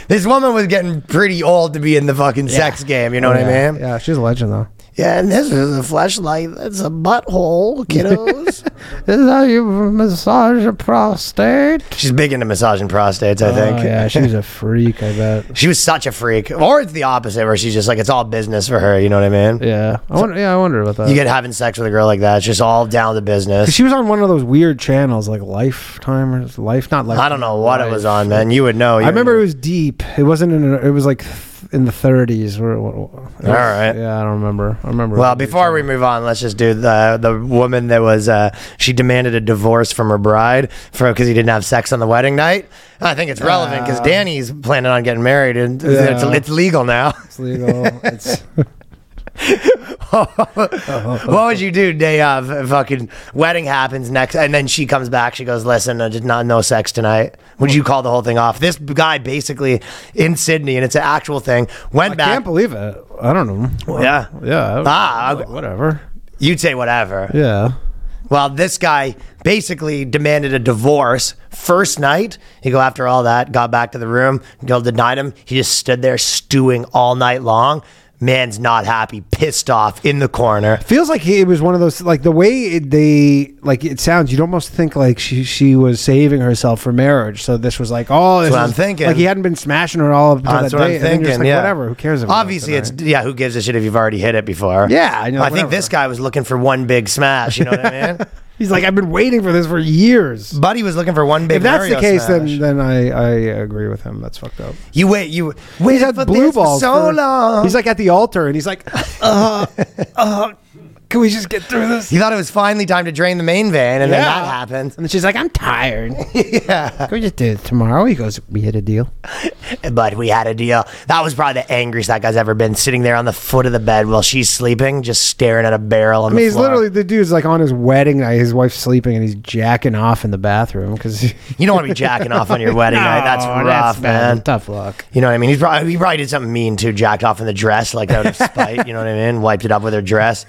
This woman was getting pretty old to be in the fucking sex game, you know what I mean? Yeah, she's a legend though. Yeah, and this is a Fleshlight. That's a butthole, kiddos. This is how you massage a prostate. She's big into massaging prostates, I oh, think. Oh, yeah, she was a freak. I bet. She was such a freak. Or it's the opposite, where she's just like, it's all business for her, you know what I mean? Yeah, I wonder. Yeah, I wonder about that. You get having sex with a girl like that, it's just all down to business. she was on one of those weird channels, like Lifetime or Life, not Life. I don't know what it was on, man. You would know. I remember it was deep. It wasn't in. It was like in the 30s. Or, all right. Yeah, I don't remember. I remember. Well, before we move on, let's just do the the woman that was uh, she demanded a divorce from her bride for because he didn't have sex on the wedding night. I think it's relevant because Danny's planning on getting married and it's, it's legal now. it's legal. It's what would you do day of? If fucking wedding happens next, and then she comes back. She goes, "Listen, I did not no sex tonight." Would you call the whole thing off? This guy basically in Sydney, and it's an actual thing. Went I back. can't believe it. I don't know. yeah, Yeah. Ah, like, whatever. you'd say whatever. Yeah. Well, this guy basically demanded a divorce first night. He go after all that, got back to the room, girl denied him. He just stood there stewing all night long. Man's not happy, pissed off in the corner. Feels like it was one of those like the way it, they like it sounds. You'd almost think like she she was saving herself for marriage. So this was like oh, this what is- I'm thinking. Like he hadn't been smashing her all up until That's that what day. I'm and then you're just thinking. like, yeah, whatever. Who cares? Obviously, it's tonight? yeah. Who gives a shit if you've already hit it before? Yeah, I know, I think this guy was looking for one big smash. You know what I mean? He's like I've been waiting for this for years. Buddy was looking for one big. if that's the case, smash. then then I I agree with him. That's fucked up. you wait. You He's wait had for blue for balls so for- long. He's like at the altar and he's like, uh, uh, can we just get through this? he thought it was finally time to drain the main vein, and then Yeah. that happened. And then she's like, I'm tired. yeah. Can we just do it tomorrow? He goes, we hit a deal. But we had a deal. That was probably the angriest that guy's ever been, sitting there on the foot of the bed while she's sleeping, just staring at a barrel on I mean, the he's floor. literally the dude's like on his wedding night. His wife's sleeping, and he's jacking off in the bathroom because you don't want to be jacking off on your wedding night. That's rough, man. Tough luck. You know what I mean? He's probably, he probably did something mean too, jacked off in the dress, like out of spite. you know what I mean? Wiped it up with her dress.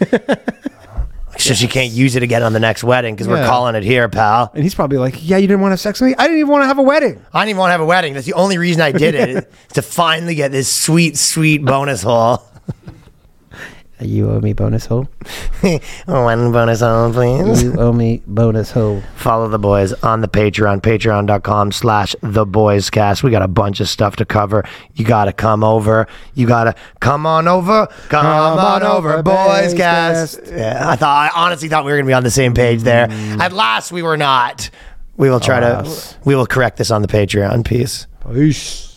So she can't use it again on the next wedding because we're Yeah. calling it here, pal. And he's probably like, "Yeah, you didn't want to have sex with me. I didn't even want to have a wedding." I didn't even want to have a wedding. That's the only reason I did it, is to finally get this sweet, sweet bonus hole. Uh, you owe me bonus hole. One bonus hole, please. You owe me bonus hole. follow the boys on the patreon patreon.com slash the boyscast we got a bunch of stuff to cover you gotta come over you gotta come on over come, on, over Boyscast yeah, i thought i honestly thought we were gonna be on the same page there mm. at last we were not we will try Alas. to we will correct this on the patreon peace Peace.